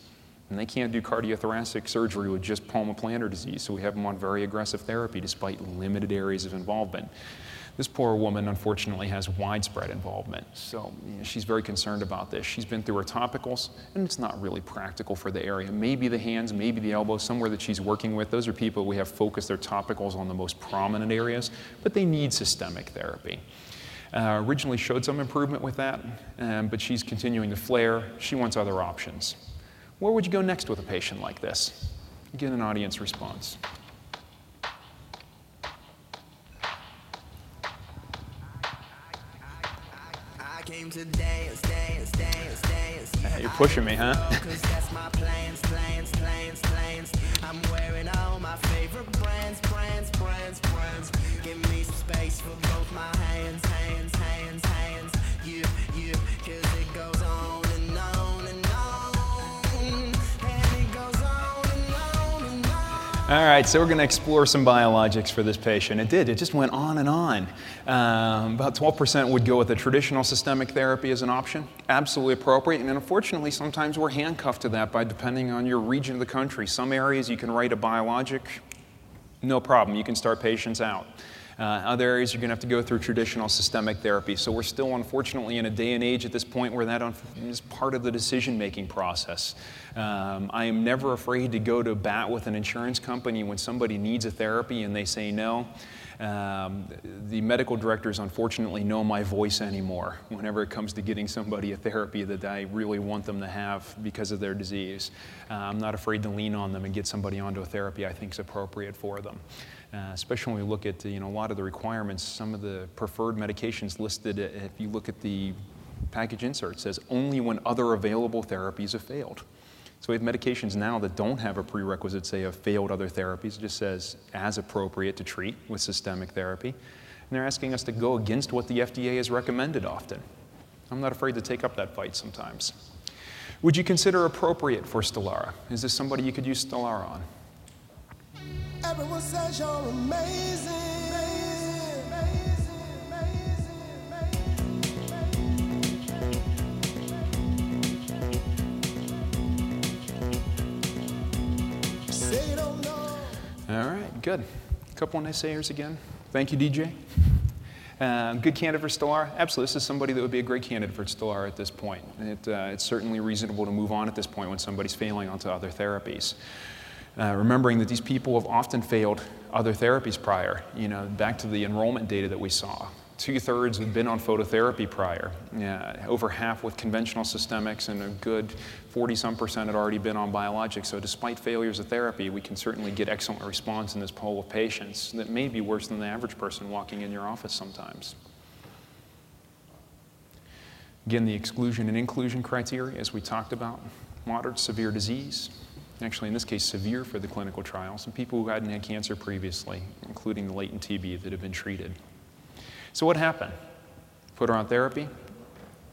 And they can't do cardiothoracic surgery with just palmoplantar disease, so we have them on very aggressive therapy despite limited areas of involvement. This poor woman, unfortunately, has widespread involvement, so you know, she's very concerned about this. She's been through her topicals, and it's not really practical for the area. Maybe the hands, maybe the elbows, somewhere that she's working with. Those are people we have focused their topicals on the most prominent areas, but they need systemic therapy. Uh, originally showed some improvement with that, um, but she's continuing to flare. She wants other options. Where would you go next with a patient like this? Get an audience response. You're pushing me, huh? All right, so we're going to explore some biologics for this patient. It did, it just went on and on. Um, about 12% would go with a traditional systemic therapy as an option, absolutely appropriate. And unfortunately, sometimes we're handcuffed to that by depending on your region of the country. Some areas you can write a biologic, no problem, you can start patients out. Uh, other areas you're going to have to go through traditional systemic therapy. So we're still, unfortunately, in a day and age at this point where that is part of the decision-making process. Um, I am never afraid to go to bat with an insurance company when somebody needs a therapy and they say no. Um, the medical directors unfortunately know my voice anymore whenever it comes to getting somebody a therapy that I really want them to have because of their disease. Uh, I'm not afraid to lean on them and get somebody onto a therapy I think is appropriate for them. Uh, especially when we look at you know, a lot of the requirements, some of the preferred medications listed, uh, if you look at the package insert, says only when other available therapies have failed. So we have medications now that don't have a prerequisite, say, of failed other therapies. It just says as appropriate to treat with systemic therapy. And they're asking us to go against what the FDA has recommended often. I'm not afraid to take up that fight sometimes. Would you consider appropriate for Stelara? Is this somebody you could use Stelara on? Everyone says you're amazing. All right, good. A couple of naysayers again. Thank you, DJ. Uh, good candidate for Stelara? Absolutely. This is somebody that would be a great candidate for Stelara at this point. It, uh, it's certainly reasonable to move on at this point when somebody's failing onto other therapies. Uh, remembering that these people have often failed other therapies prior. You know, back to the enrollment data that we saw. Two thirds had been on phototherapy prior, yeah, over half with conventional systemics, and a good 40 some percent had already been on biologics. So, despite failures of therapy, we can certainly get excellent response in this pool of patients that may be worse than the average person walking in your office sometimes. Again, the exclusion and inclusion criteria, as we talked about moderate, severe disease, actually, in this case, severe for the clinical trials, and people who hadn't had cancer previously, including the latent TB that have been treated. So, what happened? Put her on therapy,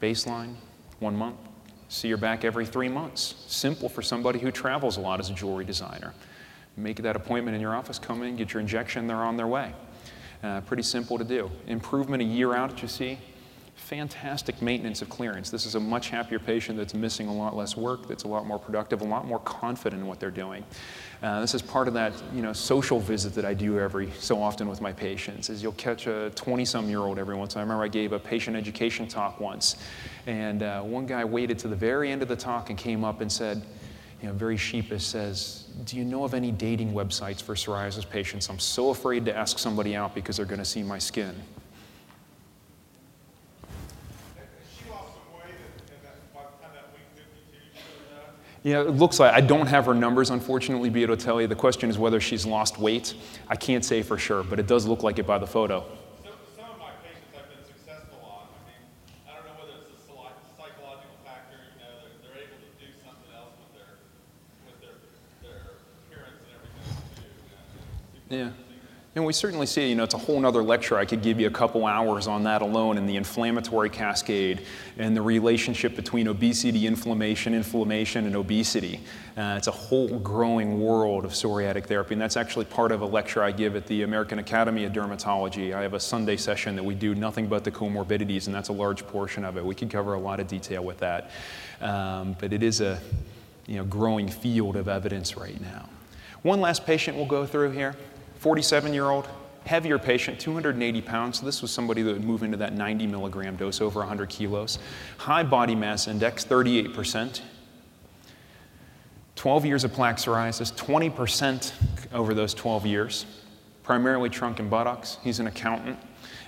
baseline, one month. See her back every three months. Simple for somebody who travels a lot as a jewelry designer. Make that appointment in your office, come in, get your injection, they're on their way. Uh, pretty simple to do. Improvement a year out, you see, fantastic maintenance of clearance. This is a much happier patient that's missing a lot less work, that's a lot more productive, a lot more confident in what they're doing. Uh, this is part of that you know, social visit that I do every so often with my patients is you'll catch a 20-some year old every once. I remember I gave a patient education talk once, and uh, one guy waited to the very end of the talk and came up and said, you know, very sheepish, says, do you know of any dating websites for psoriasis patients? I'm so afraid to ask somebody out because they're going to see my skin. Yeah, it looks like I don't have her numbers, unfortunately, be able to tell you. The question is whether she's lost weight. I can't say for sure, but it does look like it by the photo. Some, of my patients have been successful on. I mean, I don't know whether it's a psychological factor. You know, they're, they're able to do something else with their with their their appearance and everything too. You know? Yeah. And we certainly see, you know, it's a whole other lecture. I could give you a couple hours on that alone and the inflammatory cascade and the relationship between obesity, inflammation, inflammation, and obesity. Uh, it's a whole growing world of psoriatic therapy. And that's actually part of a lecture I give at the American Academy of Dermatology. I have a Sunday session that we do nothing but the comorbidities, and that's a large portion of it. We could cover a lot of detail with that. Um, but it is a you know, growing field of evidence right now. One last patient we'll go through here. 47 year old, heavier patient, 280 pounds. So this was somebody that would move into that 90 milligram dose, over 100 kilos. High body mass index, 38%. 12 years of plaque psoriasis, 20% over those 12 years, primarily trunk and buttocks. He's an accountant.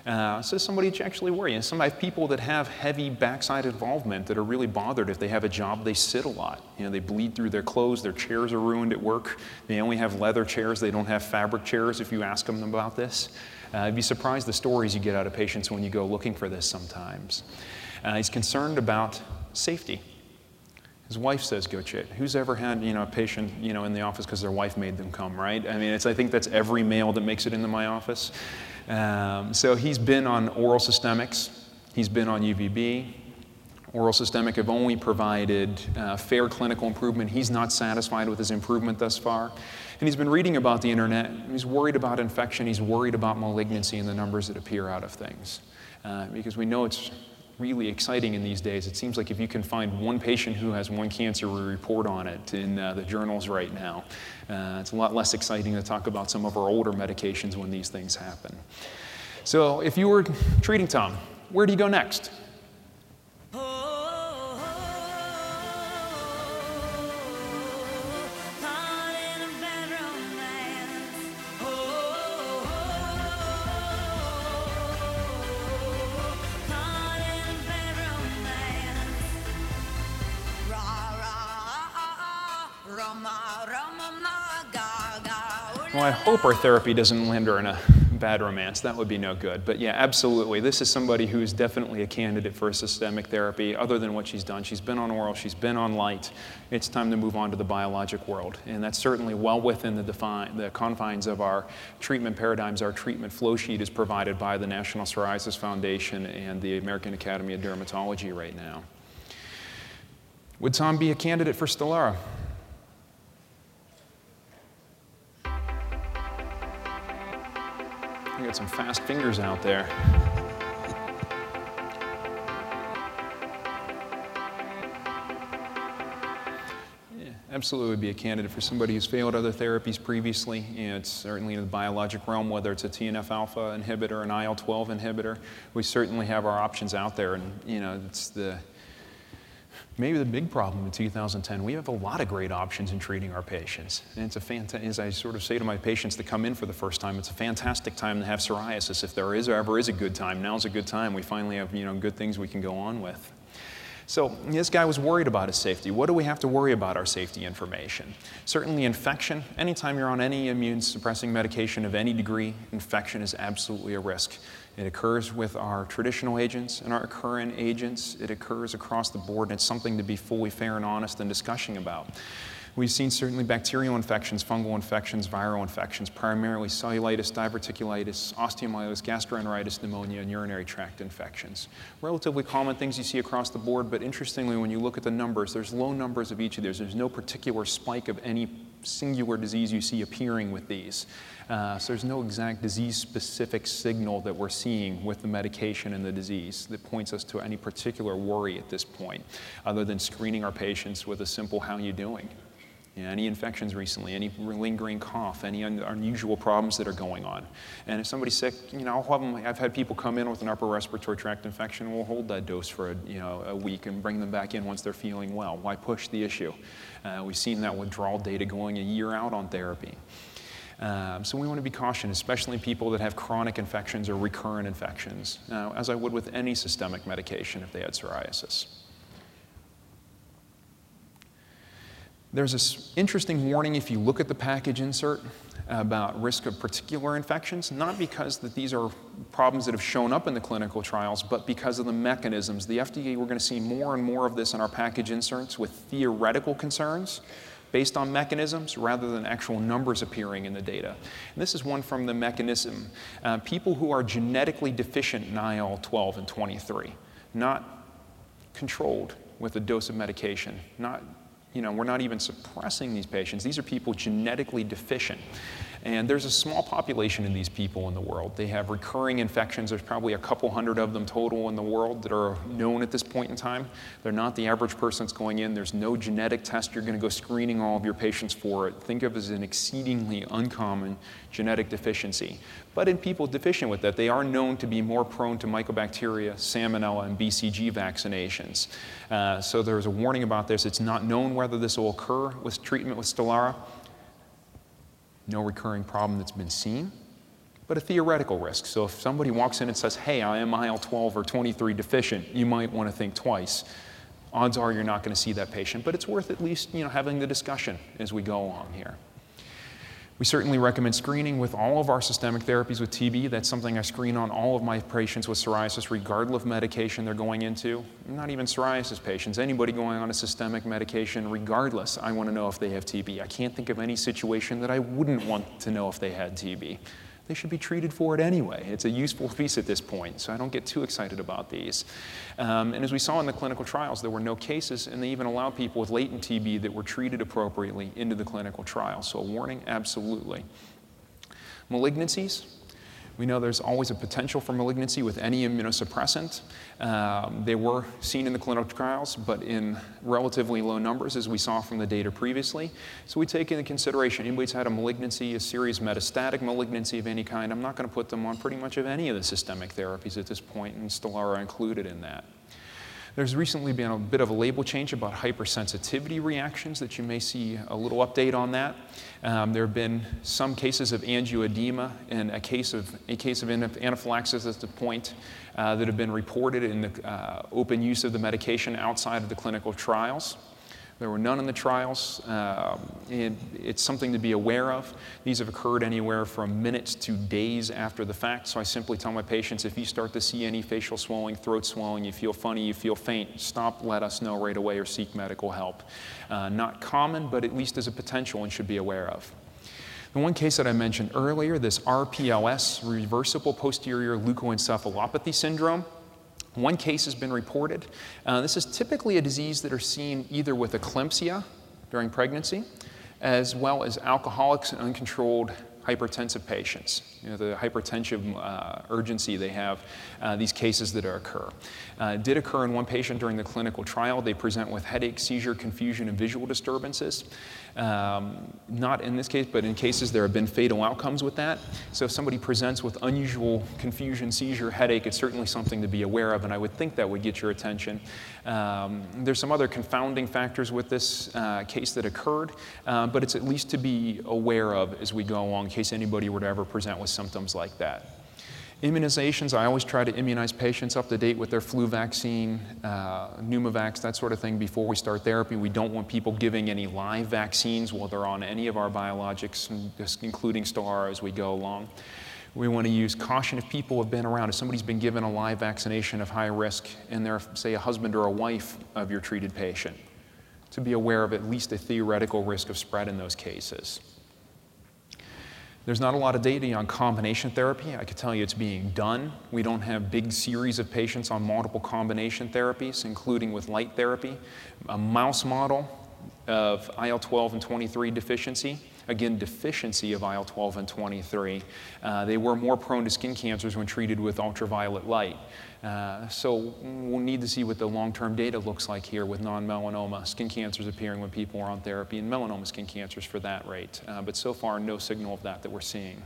Uh, so somebody to actually worry. And some people that have heavy backside involvement that are really bothered if they have a job, they sit a lot. You know, they bleed through their clothes, their chairs are ruined at work. They only have leather chairs, they don't have fabric chairs if you ask them about this. Uh, you'd be surprised the stories you get out of patients when you go looking for this sometimes. Uh, he's concerned about safety. His wife says, "Go check." Who's ever had, you know, a patient, you know, in the office because their wife made them come, right? I mean, it's, I think that's every male that makes it into my office. Um, so he's been on oral systemics, he's been on UVB. Oral systemic have only provided uh, fair clinical improvement. He's not satisfied with his improvement thus far. And he's been reading about the internet. He's worried about infection. He's worried about malignancy and the numbers that appear out of things. Uh, because we know it's really exciting in these days. It seems like if you can find one patient who has one cancer, we report on it in uh, the journals right now. Uh, it's a lot less exciting to talk about some of our older medications when these things happen. So if you were treating Tom, where do you go next? Hope our therapy doesn't land her in a bad romance. That would be no good. But yeah, absolutely. This is somebody who is definitely a candidate for a systemic therapy, other than what she's done. She's been on oral, she's been on light. It's time to move on to the biologic world. And that's certainly well within the, define, the confines of our treatment paradigms. Our treatment flow sheet is provided by the National Psoriasis Foundation and the American Academy of Dermatology right now. Would Tom be a candidate for Stelara? I got some fast fingers out there. Yeah, absolutely would be a candidate for somebody who's failed other therapies previously. It's certainly in the biologic realm, whether it's a TNF alpha inhibitor, an IL 12 inhibitor. We certainly have our options out there, and you know, it's the maybe the big problem in 2010, we have a lot of great options in treating our patients. And it's a fantastic, as I sort of say to my patients that come in for the first time, it's a fantastic time to have psoriasis. If there is or ever is a good time, now's a good time. We finally have, you know, good things we can go on with. So this guy was worried about his safety. What do we have to worry about our safety information? Certainly infection. Anytime you're on any immune suppressing medication of any degree, infection is absolutely a risk. It occurs with our traditional agents and our current agents. It occurs across the board, and it's something to be fully fair and honest in discussing about. We've seen certainly bacterial infections, fungal infections, viral infections, primarily cellulitis, diverticulitis, osteomyelitis, gastroenteritis, pneumonia, and urinary tract infections. Relatively common things you see across the board, but interestingly, when you look at the numbers, there's low numbers of each of these. There's no particular spike of any singular disease you see appearing with these. Uh, so there's no exact disease-specific signal that we're seeing with the medication and the disease that points us to any particular worry at this point, other than screening our patients with a simple "How are you doing?" Yeah, any infections recently, any lingering cough, any un unusual problems that are going on. And if somebody's sick, you know, I'll have them, I've had people come in with an upper respiratory tract infection, we'll hold that dose for a, you know, a week and bring them back in once they're feeling well. Why push the issue? Uh, we've seen that withdrawal data going a year out on therapy. Um, so we want to be cautious, especially people that have chronic infections or recurrent infections, uh, as I would with any systemic medication if they had psoriasis. There's this interesting warning if you look at the package insert about risk of particular infections, not because that these are problems that have shown up in the clinical trials, but because of the mechanisms. The FDA, we're going to see more and more of this in our package inserts with theoretical concerns based on mechanisms rather than actual numbers appearing in the data. And this is one from the mechanism. Uh, people who are genetically deficient in IL 12 and 23, not controlled with a dose of medication, not you know, we're not even suppressing these patients. These are people genetically deficient. And there's a small population of these people in the world. They have recurring infections. There's probably a couple hundred of them total in the world that are known at this point in time. They're not the average person that's going in. There's no genetic test you're going to go screening all of your patients for it. Think of it as an exceedingly uncommon genetic deficiency. But in people deficient with that, they are known to be more prone to mycobacteria, salmonella, and BCG vaccinations. Uh, so there's a warning about this. It's not known whether this will occur with treatment with Stelara no recurring problem that's been seen, but a theoretical risk. So if somebody walks in and says, hey, I am IL 12 or 23 deficient, you might want to think twice. Odds are you're not going to see that patient, but it's worth at least you know, having the discussion as we go along here. We certainly recommend screening with all of our systemic therapies with TB. That's something I screen on all of my patients with psoriasis, regardless of medication they're going into. Not even psoriasis patients, anybody going on a systemic medication, regardless, I want to know if they have TB. I can't think of any situation that I wouldn't want to know if they had TB they should be treated for it anyway. It's a useful piece at this point, so I don't get too excited about these. Um, and as we saw in the clinical trials, there were no cases, and they even allowed people with latent TB that were treated appropriately into the clinical trial. So a warning, absolutely. Malignancies, We know there's always a potential for malignancy with any immunosuppressant. Um, they were seen in the clinical trials, but in relatively low numbers, as we saw from the data previously. So we take into consideration anybody's had a malignancy, a serious metastatic malignancy of any kind. I'm not going to put them on pretty much of any of the systemic therapies at this point, and Stelara included in that. There's recently been a bit of a label change about hypersensitivity reactions that you may see a little update on that. Um, there have been some cases of angioedema and a case of, a case of anaphylaxis at the point uh, that have been reported in the uh, open use of the medication outside of the clinical trials. There were none in the trials. Um, it's something to be aware of. These have occurred anywhere from minutes to days after the fact. So I simply tell my patients if you start to see any facial swelling, throat swelling, you feel funny, you feel faint, stop, let us know right away or seek medical help. Uh, not common, but at least as a potential and should be aware of. The one case that I mentioned earlier, this RPLS, reversible posterior leukoencephalopathy syndrome, one case has been reported. Uh, this is typically a disease that are seen either with eclampsia during pregnancy, as well as alcoholics and uncontrolled hypertensive patients. You know, the hypertensive uh, urgency they have, uh, these cases that occur. Uh, did occur in one patient during the clinical trial. They present with headache, seizure, confusion, and visual disturbances. Um, not in this case, but in cases there have been fatal outcomes with that. So if somebody presents with unusual confusion, seizure, headache, it's certainly something to be aware of, and I would think that would get your attention. Um, there's some other confounding factors with this uh, case that occurred, uh, but it's at least to be aware of as we go along in case anybody were to ever present with symptoms like that. Immunizations, I always try to immunize patients up to date with their flu vaccine, uh, pneumovax, that sort of thing before we start therapy. We don't want people giving any live vaccines while they're on any of our biologics, including STAR as we go along. We want to use caution if people have been around. If somebody's been given a live vaccination of high risk and they're, say, a husband or a wife of your treated patient, to be aware of at least a theoretical risk of spread in those cases. There's not a lot of data on combination therapy. I can tell you it's being done. We don't have big series of patients on multiple combination therapies, including with light therapy. A mouse model of IL 12 and 23 deficiency again, deficiency of IL 12 and 23. Uh, they were more prone to skin cancers when treated with ultraviolet light. Uh, so we'll need to see what the long-term data looks like here with non-melanoma skin cancers appearing when people are on therapy and melanoma skin cancers for that rate. Uh, but so far, no signal of that that we're seeing.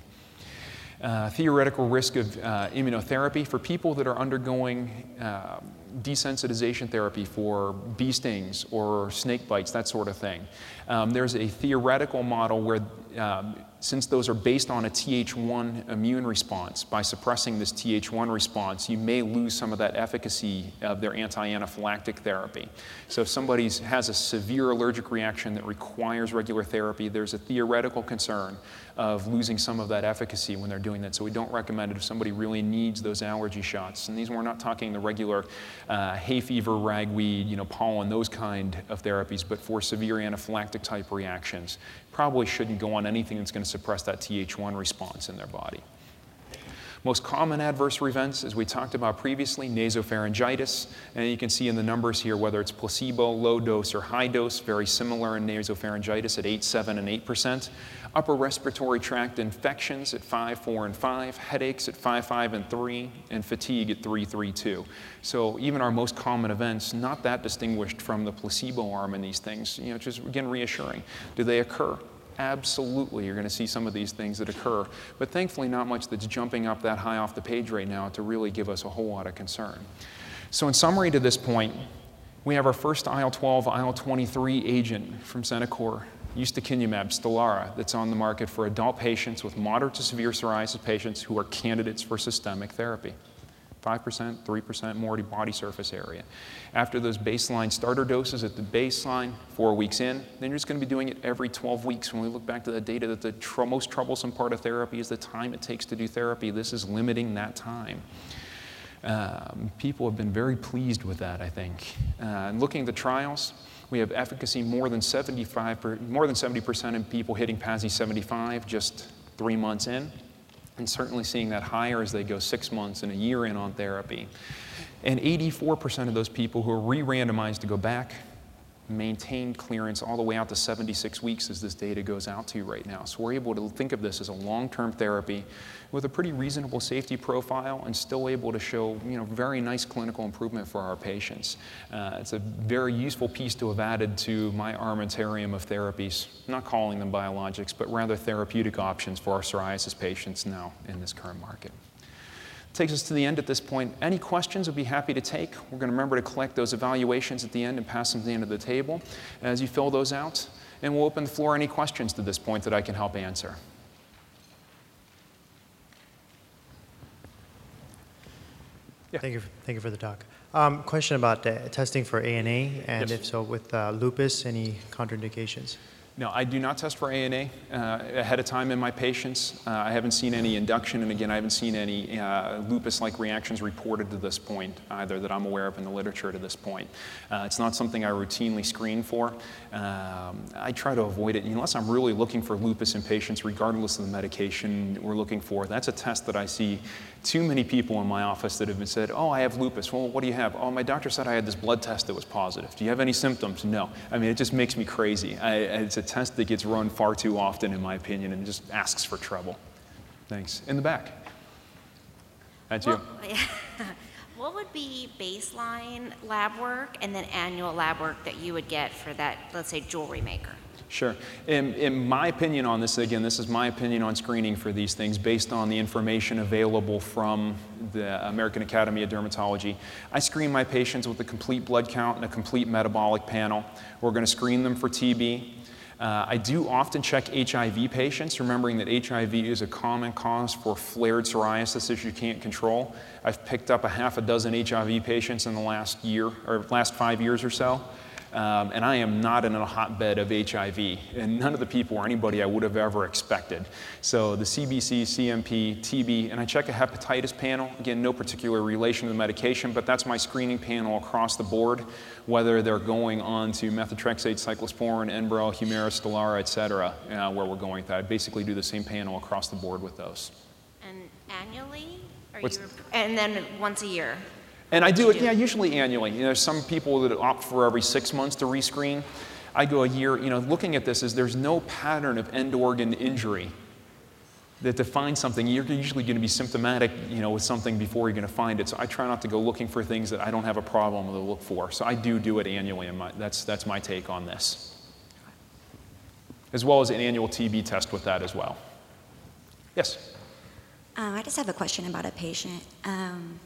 Uh, theoretical risk of uh, immunotherapy for people that are undergoing uh, desensitization therapy for bee stings or snake bites, that sort of thing. Um, there's a theoretical model where um, since those are based on a Th1 immune response, by suppressing this Th1 response, you may lose some of that efficacy of their anti anaphylactic therapy. So, if somebody has a severe allergic reaction that requires regular therapy, there's a theoretical concern of losing some of that efficacy when they're doing that. So, we don't recommend it if somebody really needs those allergy shots. And these, we're not talking the regular uh, hay fever, ragweed, you know, pollen, those kind of therapies, but for severe anaphylactic type reactions probably shouldn't go on anything that's going to suppress that Th1 response in their body. Most common adverse events, as we talked about previously, nasopharyngitis. And you can see in the numbers here whether it's placebo, low dose, or high dose, very similar in nasopharyngitis at 8, 7, and 8%. Upper respiratory tract infections at 5, 4, and 5, headaches at 5, 5, and 3, and fatigue at 3, 3, 2. So even our most common events, not that distinguished from the placebo arm in these things, you know, just again reassuring. Do they occur? absolutely you're going to see some of these things that occur. But thankfully, not much that's jumping up that high off the page right now to really give us a whole lot of concern. So, in summary to this point, we have our first IL 12, IL 23 agent from Centocor, ustekinumab, Stelara, that's on the market for adult patients with moderate to severe psoriasis patients who are candidates for systemic therapy. 5%, 3% more body surface area. After those baseline starter doses at the baseline, four weeks in, then you're just going to be doing it every 12 weeks. When we look back to the data that the tr- most troublesome part of therapy is the time it takes to do therapy, this is limiting that time. Um, people have been very pleased with that, I think. Uh, and looking at the trials, we have efficacy more than 75 per, more than 70% of people hitting PASI 75 just three months in and certainly seeing that higher as they go six months and a year in on therapy. And 84% of those people who are re randomized to go back maintained clearance all the way out to 76 weeks as this data goes out to you right now. So we're able to think of this as a long-term therapy with a pretty reasonable safety profile and still able to show you know, very nice clinical improvement for our patients. Uh, it's a very useful piece to have added to my armamentarium of therapies, not calling them biologics, but rather therapeutic options for our psoriasis patients now in this current market. Takes us to the end at this point. Any questions we'd be happy to take. We're going to remember to collect those evaluations at the end and pass them to the end of the table as you fill those out. And we'll open the floor any questions to this point that I can help answer. Yeah. Thank you. Thank you for the talk. Um, question about uh, testing for ANA, and Yes. if so, with uh, lupus, any contraindications? No, I do not test for ANA uh, ahead of time in my patients. Uh, I haven't seen any induction, and again, I haven't seen any uh, lupus-like reactions reported to this point either that I'm aware of in the literature to this point. Uh, it's not something I routinely screen for. Um, I try to avoid it unless I'm really looking for lupus in patients, regardless of the medication we're looking for. That's a test that I see too many people in my office that have been said, "Oh, I have lupus." Well, what do you have? Oh, my doctor said I had this blood test that was positive. Do you have any symptoms? No. I mean, it just makes me crazy. I, it's a test that gets run far too often, in my opinion, and just asks for trouble. Thanks. In the back. That's you. What, [laughs] what would be baseline lab work and then annual lab work that you would get for that, let's say, jewelry maker? Sure. In, in my opinion on this, again, this is my opinion on screening for these things based on the information available from the American Academy of Dermatology. I screen my patients with a complete blood count and a complete metabolic panel. We're going to screen them for TB. Uh, I do often check HIV patients, remembering that HIV is a common cause for flared psoriasis that you can't control. I've picked up a half a dozen HIV patients in the last year or last five years or so. Um, and I am not in a hotbed of HIV, and none of the people or anybody I would have ever expected. So the CBC, CMP, TB, and I check a hepatitis panel. Again, no particular relation to the medication, but that's my screening panel across the board, whether they're going on to methotrexate, cyclosporin, Enbrel, Humira, Stelara, et cetera, uh, where we're going with that. I basically do the same panel across the board with those. And annually? You, and then once a year? And I do it, yeah, usually annually. You know, there's some people that opt for every six months to rescreen. I go a year, you know, looking at this is there's no pattern of end organ injury that defines something. You're usually going to be symptomatic, you know, with something before you're going to find it. So I try not to go looking for things that I don't have a problem to look for. So I do do it annually, and my, that's, that's my take on this. As well as an annual TB test with that as well. Yes? Um, I just have a question about a patient. Um,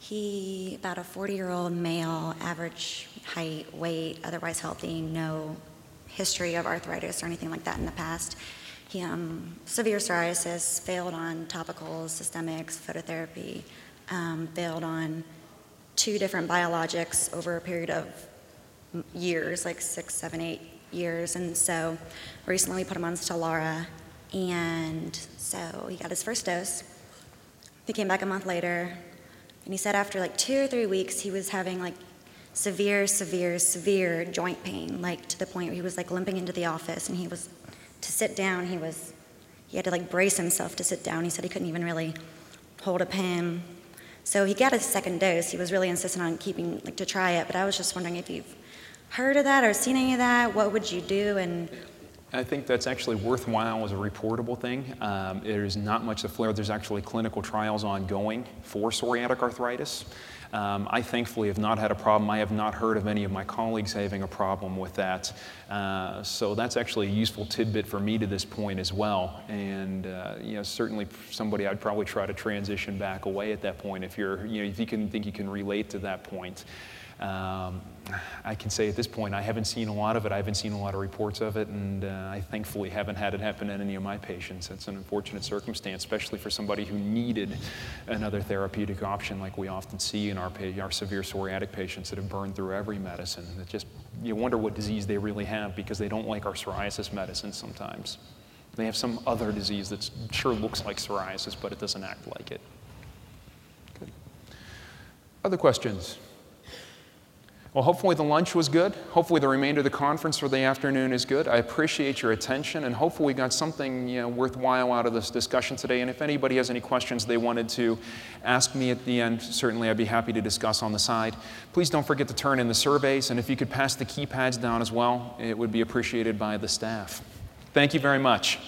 he, about a 40 year old male, average height, weight, otherwise healthy, no history of arthritis or anything like that in the past. He, um, severe psoriasis, failed on topicals, systemics, phototherapy, um, failed on two different biologics over a period of years, like six, seven, eight years. And so recently we put him on Stelara, and so he got his first dose. He came back a month later, and he said after like two or three weeks, he was having like severe, severe, severe joint pain, like to the point where he was like limping into the office, and he was to sit down. He was he had to like brace himself to sit down. He said he couldn't even really hold a pen. So he got his second dose. He was really insistent on keeping like to try it, but I was just wondering if you've heard of that or seen any of that. What would you do? And I think that's actually worthwhile as a reportable thing. Um, there's not much to flare. There's actually clinical trials ongoing for psoriatic arthritis. Um, I thankfully have not had a problem. I have not heard of any of my colleagues having a problem with that. Uh, so that's actually a useful tidbit for me to this point as well. And uh, you know, certainly somebody I'd probably try to transition back away at that point if you're, you know, if you can think you can relate to that point. Um, I can say at this point, I haven't seen a lot of it. I haven't seen a lot of reports of it, and uh, I thankfully haven't had it happen in any of my patients. It's an unfortunate circumstance, especially for somebody who needed another therapeutic option, like we often see in our, our severe psoriatic patients that have burned through every medicine. That just you wonder what disease they really have because they don't like our psoriasis medicine sometimes. They have some other disease that sure looks like psoriasis, but it doesn't act like it. Good. Other questions? Well, hopefully the lunch was good. Hopefully the remainder of the conference for the afternoon is good. I appreciate your attention, and hopefully we got something you know, worthwhile out of this discussion today. And if anybody has any questions they wanted to ask me at the end, certainly I'd be happy to discuss on the side. Please don't forget to turn in the surveys, and if you could pass the keypads down as well, it would be appreciated by the staff. Thank you very much.